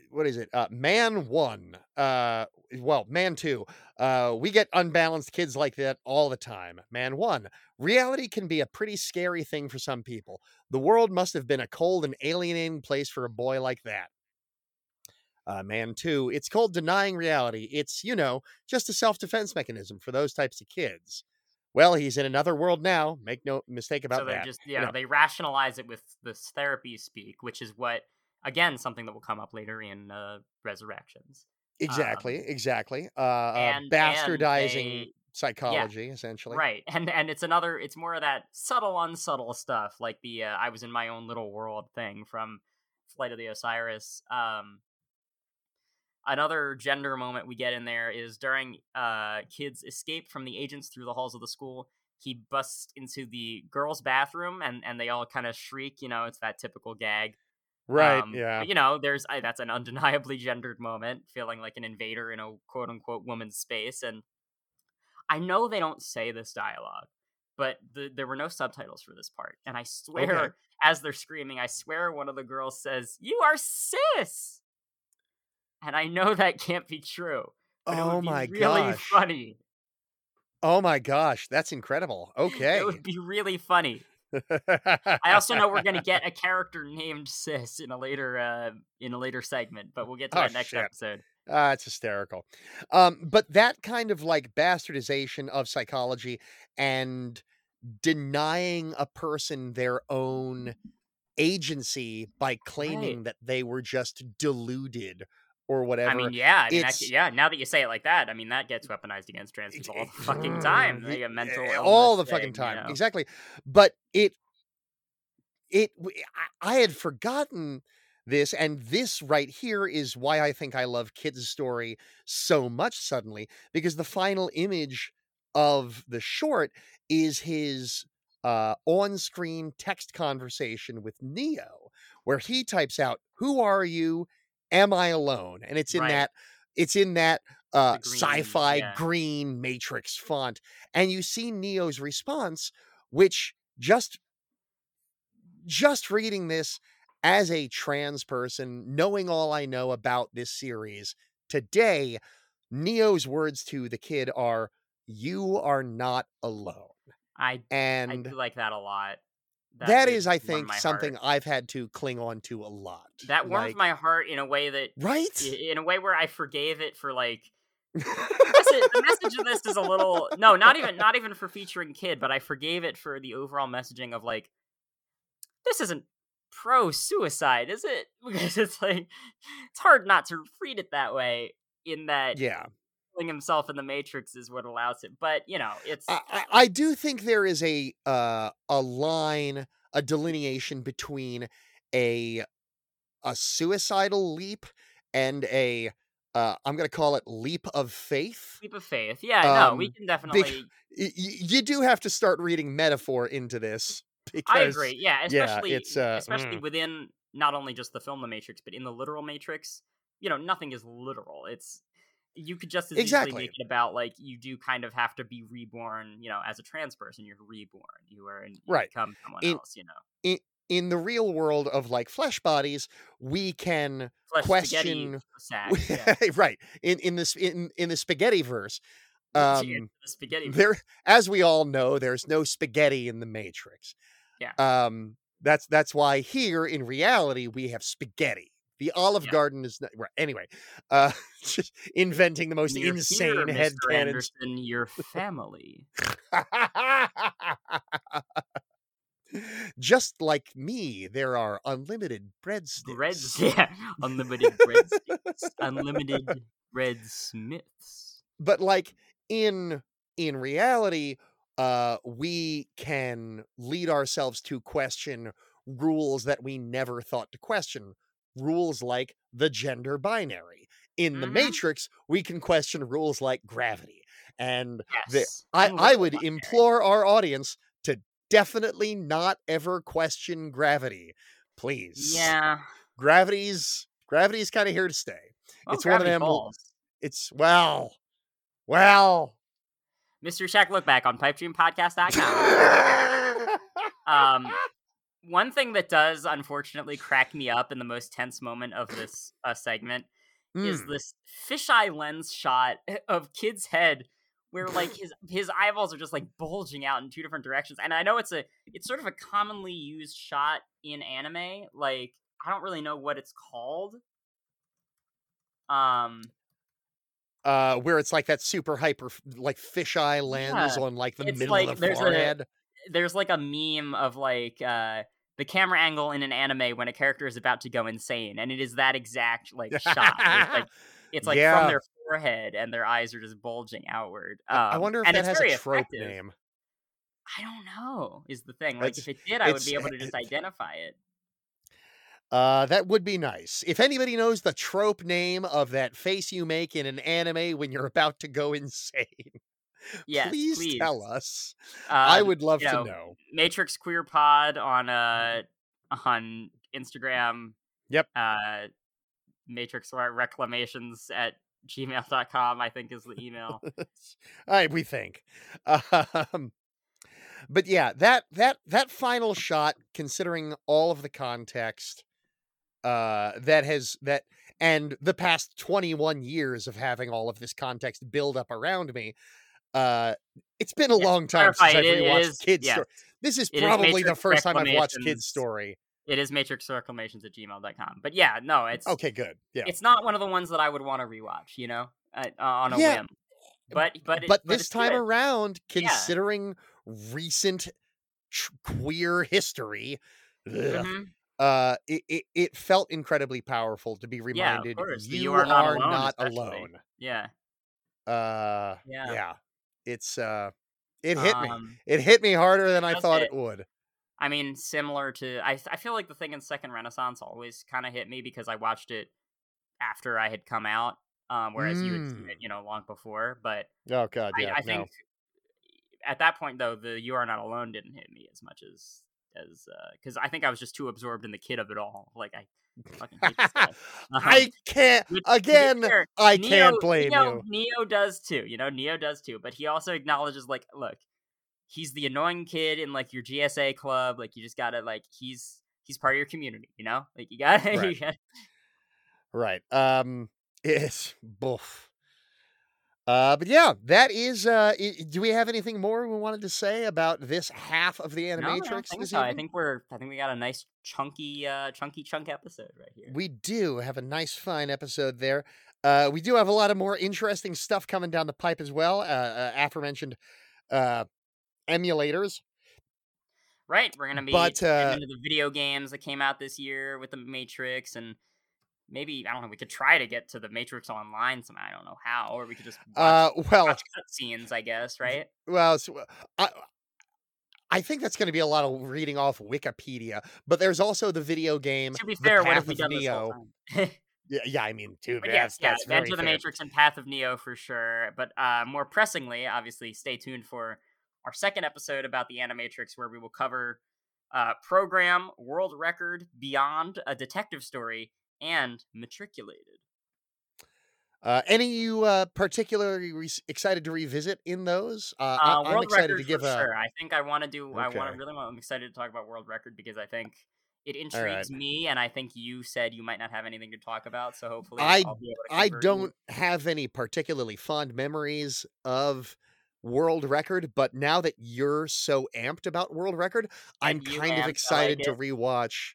what is it? Uh man 1. Uh well, man 2. Uh we get unbalanced kids like that all the time. Man 1. Reality can be a pretty scary thing for some people. The world must have been a cold and alienating place for a boy like that. uh, Man 2. It's called Denying Reality. It's, you know, just a self defense mechanism for those types of kids. Well, he's in another world now. Make no mistake about that. so they that. just you yeah know. they rationalize it with this therapy speak, which is what again something that will come up later in uh, Resurrections. Exactly, exactly. Uh, uh, and- and bastardizing they- psychology, essentially. Right, and and it's another it's more of that subtle, unsubtle stuff, like the uh, I was in my own little world thing from Flight of the Osiris. Um, another gender moment we get in there is during uh kids escape from the agents through the halls of the school. He busts into the girls' bathroom, and and they all kind of shriek. You know, it's that typical gag. Right. Um, yeah. but, you know, there's I, that's an undeniably gendered moment, feeling like an invader in a quote unquote woman's space. And I know they don't say this dialogue, but the, there were no subtitles for this part. And I swear, Okay. as they're screaming, I swear one of the girls says, "You are cis," and I know that can't be true. Oh my really gosh. funny. Oh my gosh, that's incredible. Okay. It would be really funny. I also know we're gonna get a character named Sis in a later uh in a later segment, but we'll get to Oh, that next shit. episode. Ah, it's hysterical. Um, but that kind of like bastardization of psychology and denying a person their own agency by claiming that they were just deluded or whatever. I mean, yeah, I mean, that, yeah. Now that you say it like that, I mean that gets weaponized against trans people all the fucking time. They get mental Eh, all the illness fucking thing, you time know? exactly but it it i had forgotten this and this right here is why i think i love Kid's Story so much suddenly because the final image of the short is his uh on-screen text conversation with neo where he types out who are you am i alone and it's in Right. that it's in that uh green, sci-fi yeah. green matrix font and you see neo's response which just just reading this as a trans person knowing all i know about this series today neo's words to the kid are you are not alone I I and do like that a lot. That did is i think something heart. i've had to cling on to a lot that warms Like- my heart in a way that right in a way where I forgave it for like message, the message of this is a little no, not even not even for featuring kid, but I forgave it for the overall messaging of like this isn't pro suicide, is it? Because it's like it's hard not to read it that way. In that yeah killing himself in the Matrix is what allows it, but you know it's I, I I do think there is a uh, a line, a delineation between a a suicidal leap and a uh, I'm going to call it leap of faith. leap of faith. Yeah, no, we Um, can definitely. Y- you do have to start reading metaphor into this because I agree. Yeah, yeah, especially it's, uh, especially mm. within not only just the film The Matrix, but in the literal Matrix. You know, nothing is literal. It's you could just as Exactly. easily make it about like you do kind of have to be reborn. You know, as a trans person, you're reborn. You are you Right. become someone In- else. You know, in in the real world of like flesh bodies, we can Flesh question. Yeah. right in in this in in the spaghetti verse. Um, the spaghetti. there as we all know there's no spaghetti in the matrix Yeah. um that's that's why here in reality we have spaghetti the olive Yeah. garden is not right anyway uh just inventing the most You're insane here, head Mr. cannons Anderson, your family. just like me there are unlimited breadsticks Breads, yeah, unlimited breadsticks, unlimited bread smiths. but like in in reality uh we can lead ourselves to question rules that we never thought to question rules like the gender binary in the Mhm. matrix we can question rules like gravity and the- Yes, i and i would binary. implore our audience to definitely not ever question gravity please Yeah, gravity's gravity's kind of here to stay well, It's one of them- Falls. it's well well Mystery Shack Lookback on pipedreampodcast.com. um, one thing that does unfortunately crack me up in the most tense moment of this uh, segment is Mm. this fisheye lens shot of kid's head where like his his eyeballs are just like bulging out in two different directions and i know it's a it's sort of a commonly used shot in anime like i don't really know what it's called Um, uh, where it's like that super hyper like fisheye lens Yeah, on like the middle like of the forehead. There's like a meme of like uh the camera angle in an anime when a character is about to go insane, and it is that exact like shot. It's like, it's like Yeah. from their forehead, and their eyes are just bulging outward. Um, I wonder if and that has a trope effective. name. I don't know. Is the thing like It's- if it did, I would be able to just identify it. Uh, that would be nice. If anybody knows the trope name of that face you make in an anime when you're about to go insane, Yes, please, please. tell us. Uh, I would love to know, know. Matrix Queer Pod on uh on Instagram. Yep. Uh, Matrix Reclamations at gmail.com, I think is the email. I we think. Um, but yeah, that that that final shot, considering all of the context, uh, that has that and the past twenty one years of having all of this context build up around me, uh, it's been a Yeah, long time since I've it- it rewatched is- Kids yes. Story. This is It is probably the first time I've watched Kid's Story. It is Matrix Reclamations at gmail.com. But yeah, no, it's Okay, good. Yeah. it's not one of the ones that I would want to rewatch, you know, uh, on a Yeah, whim. But but it- but but this it's time good. around, Yeah. considering recent tr- queer history, ugh, Mhm. uh, it, it, it felt incredibly powerful to be reminded the you, you are not alone, not alone. Yeah. Uh, Yeah. yeah, it's uh, it hit me. Um, It hit me harder than I thought hit. it would. I mean, similar to I I feel like the thing in Second Renaissance always kind of hit me because I watched it after I had come out, um, whereas you had seen Mm. it, you know, long before. But Oh god, yeah, I, I no. think at that point though, the "You Are Not Alone" didn't hit me as much as as because I think I was just too absorbed in the kid of it all. Like I fucking hate this guy. Um, I can't which, to be again. fair, I Neo- can't blame Neo, you. Neo does too. You know, Neo does too. But he also acknowledges, like, look, he's the annoying kid in like your GSA club. Like, you just gotta like, he's he's part of your community. You know, like you gotta. Right. You gotta Right. Um. It's boof. Uh, but yeah, that is. Uh, do we have anything more we wanted to say about this half of the no, I think so. I think we're. I think we got a nice chunky, uh chunky chunk episode right here. We do have a nice, fine episode there. Uh, we do have a lot of more interesting stuff coming down the pipe as well. Uh, uh aforementioned uh, emulators. Right, we're gonna be But, uh, into the video games that came out this year with the Matrix, and maybe I don't know. We could try to get to the Matrix online somehow. I don't know how, or we could just watch, Uh, well, watch cutscenes. I guess, right? well, so, uh, I, I think that's going to be a lot of reading off Wikipedia. But there's also the video game. To be fair, what have we done this Neo. whole time? Yeah, yeah, I mean, too. but yes, yeah, that's very Enter the fair. Matrix and Path of Neo for sure. But uh, more pressingly, obviously, stay tuned for our second episode about the Animatrix, where we will cover uh, program, world record, beyond a detective story, and matriculated. Uh, any you uh, particularly re- excited to revisit in those? Uh, Uh, I- I'm excited record to give for a. sure. I think I want to do. I want Okay. to really. Want, I'm excited to talk about world record because I think it right. intrigues me, and I think you said you might not have anything to talk about. So hopefully, I I'll be able to I you. don't have any particularly fond memories of World Record, but now that you're so amped about World Record, I'm kind of like excited to it. rewatch.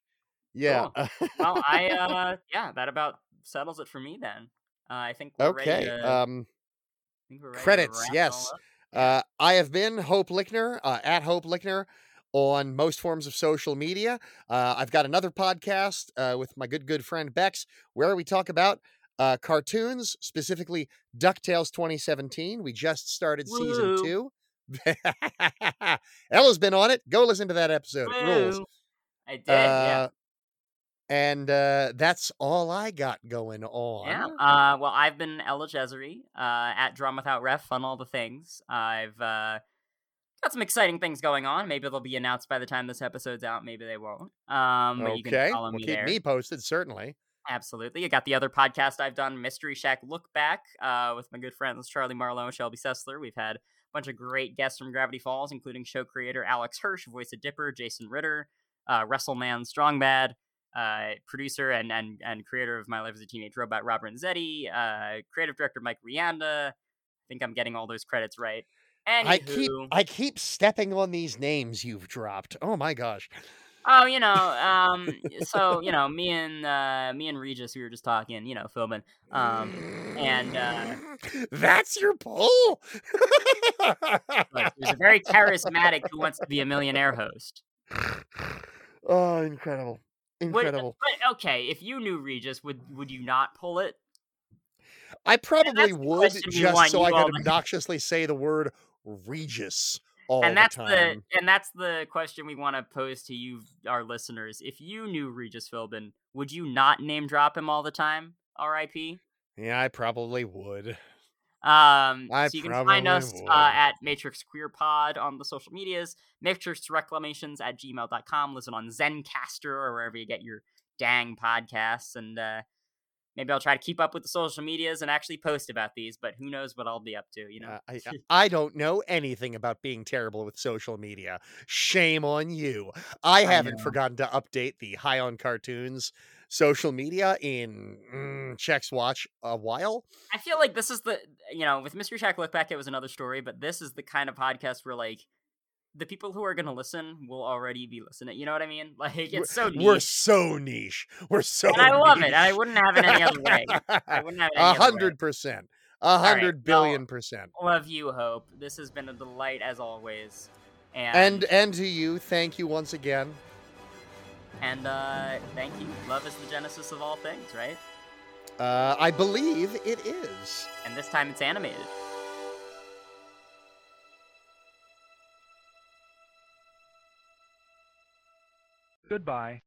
Yeah. well, I uh, yeah, that about settles it for me then. Uh, I think we're ready okay. to. Um, I think we're ready credits. Yes. Uh, I have been Hope Lichtner uh, at Hope Lichtner on most forms of social media. Uh, I've got another podcast uh, with my good good friend Bex where we talk about uh, cartoons, specifically Ducktales 2017. We just started season two. Ella's been on it. Go listen to that episode. It rules. I did. yeah. And uh, that's all I got going on. Yeah. Uh, well, I've been Ella Cesari, uh, at Drawn Without Ref on all the things. I've uh, got some exciting things going on. Maybe they'll be announced by the time this episode's out. Maybe they won't. Um, but you okay. can follow Well, me keep there. me posted, certainly. Absolutely. You got the other podcast I've done, Mystery Shack Look Back, uh, with my good friends Charlie Marlowe and Shelby Sessler. We've had a bunch of great guests from Gravity Falls, including show creator Alex Hirsch, voice of Dipper, Jason Ritter, uh, WrestleMan Strong Bad, uh, producer and, and and creator of My Life as a Teenage Robot, Robert Renzetti, uh, creative director Mike Rianda. I think I'm getting all those credits right. Anywho, I keep I keep stepping on these names you've dropped. Oh my gosh. Oh, you know, um, so you know, me and uh, me and Regis, we were just talking, you know, filming, um, and uh, That's your poll. there's a very charismatic who wants to be a millionaire host. oh, incredible, Would- incredible. but okay, if you knew Regis, would would you not pull it? I probably would just so I could obnoxiously say the word Regis all and that's the the, and that's the question we want to pose to you, our listeners. If you knew Regis Philbin, would you not name drop him all the time? R.I.P. Yeah, I probably would. Um, I so you can find us uh, at Matrix Queer Pod on the social medias, Matrix Reclamations at gmail.com. Listen on Zencastr or wherever you get your dang podcasts. And uh, maybe I'll try to keep up with the social medias and actually post about these, but who knows what I'll be up to, you know? Uh, I, I I don't know anything about being terrible with social media. Shame on you. I haven't know. forgotten to update the High on Cartoons social media in mm, Watch a while. I feel like this is the, you know, with Mystery Shack Lookback, it was another story, but this is the kind of podcast where, like, the people who are going to listen will already be listening. You know what I mean? Like, it's so niche. We're so niche. We're so. and I love it. I wouldn't have it any other way. I wouldn't have it A hundred percent. A hundred billion percent. Love you, Hope. This has been a delight as always. And And and to you, thank you once again. And uh, thank you. Love is the genesis of all things, right? Uh, I believe it is. And this time it's animated. Goodbye.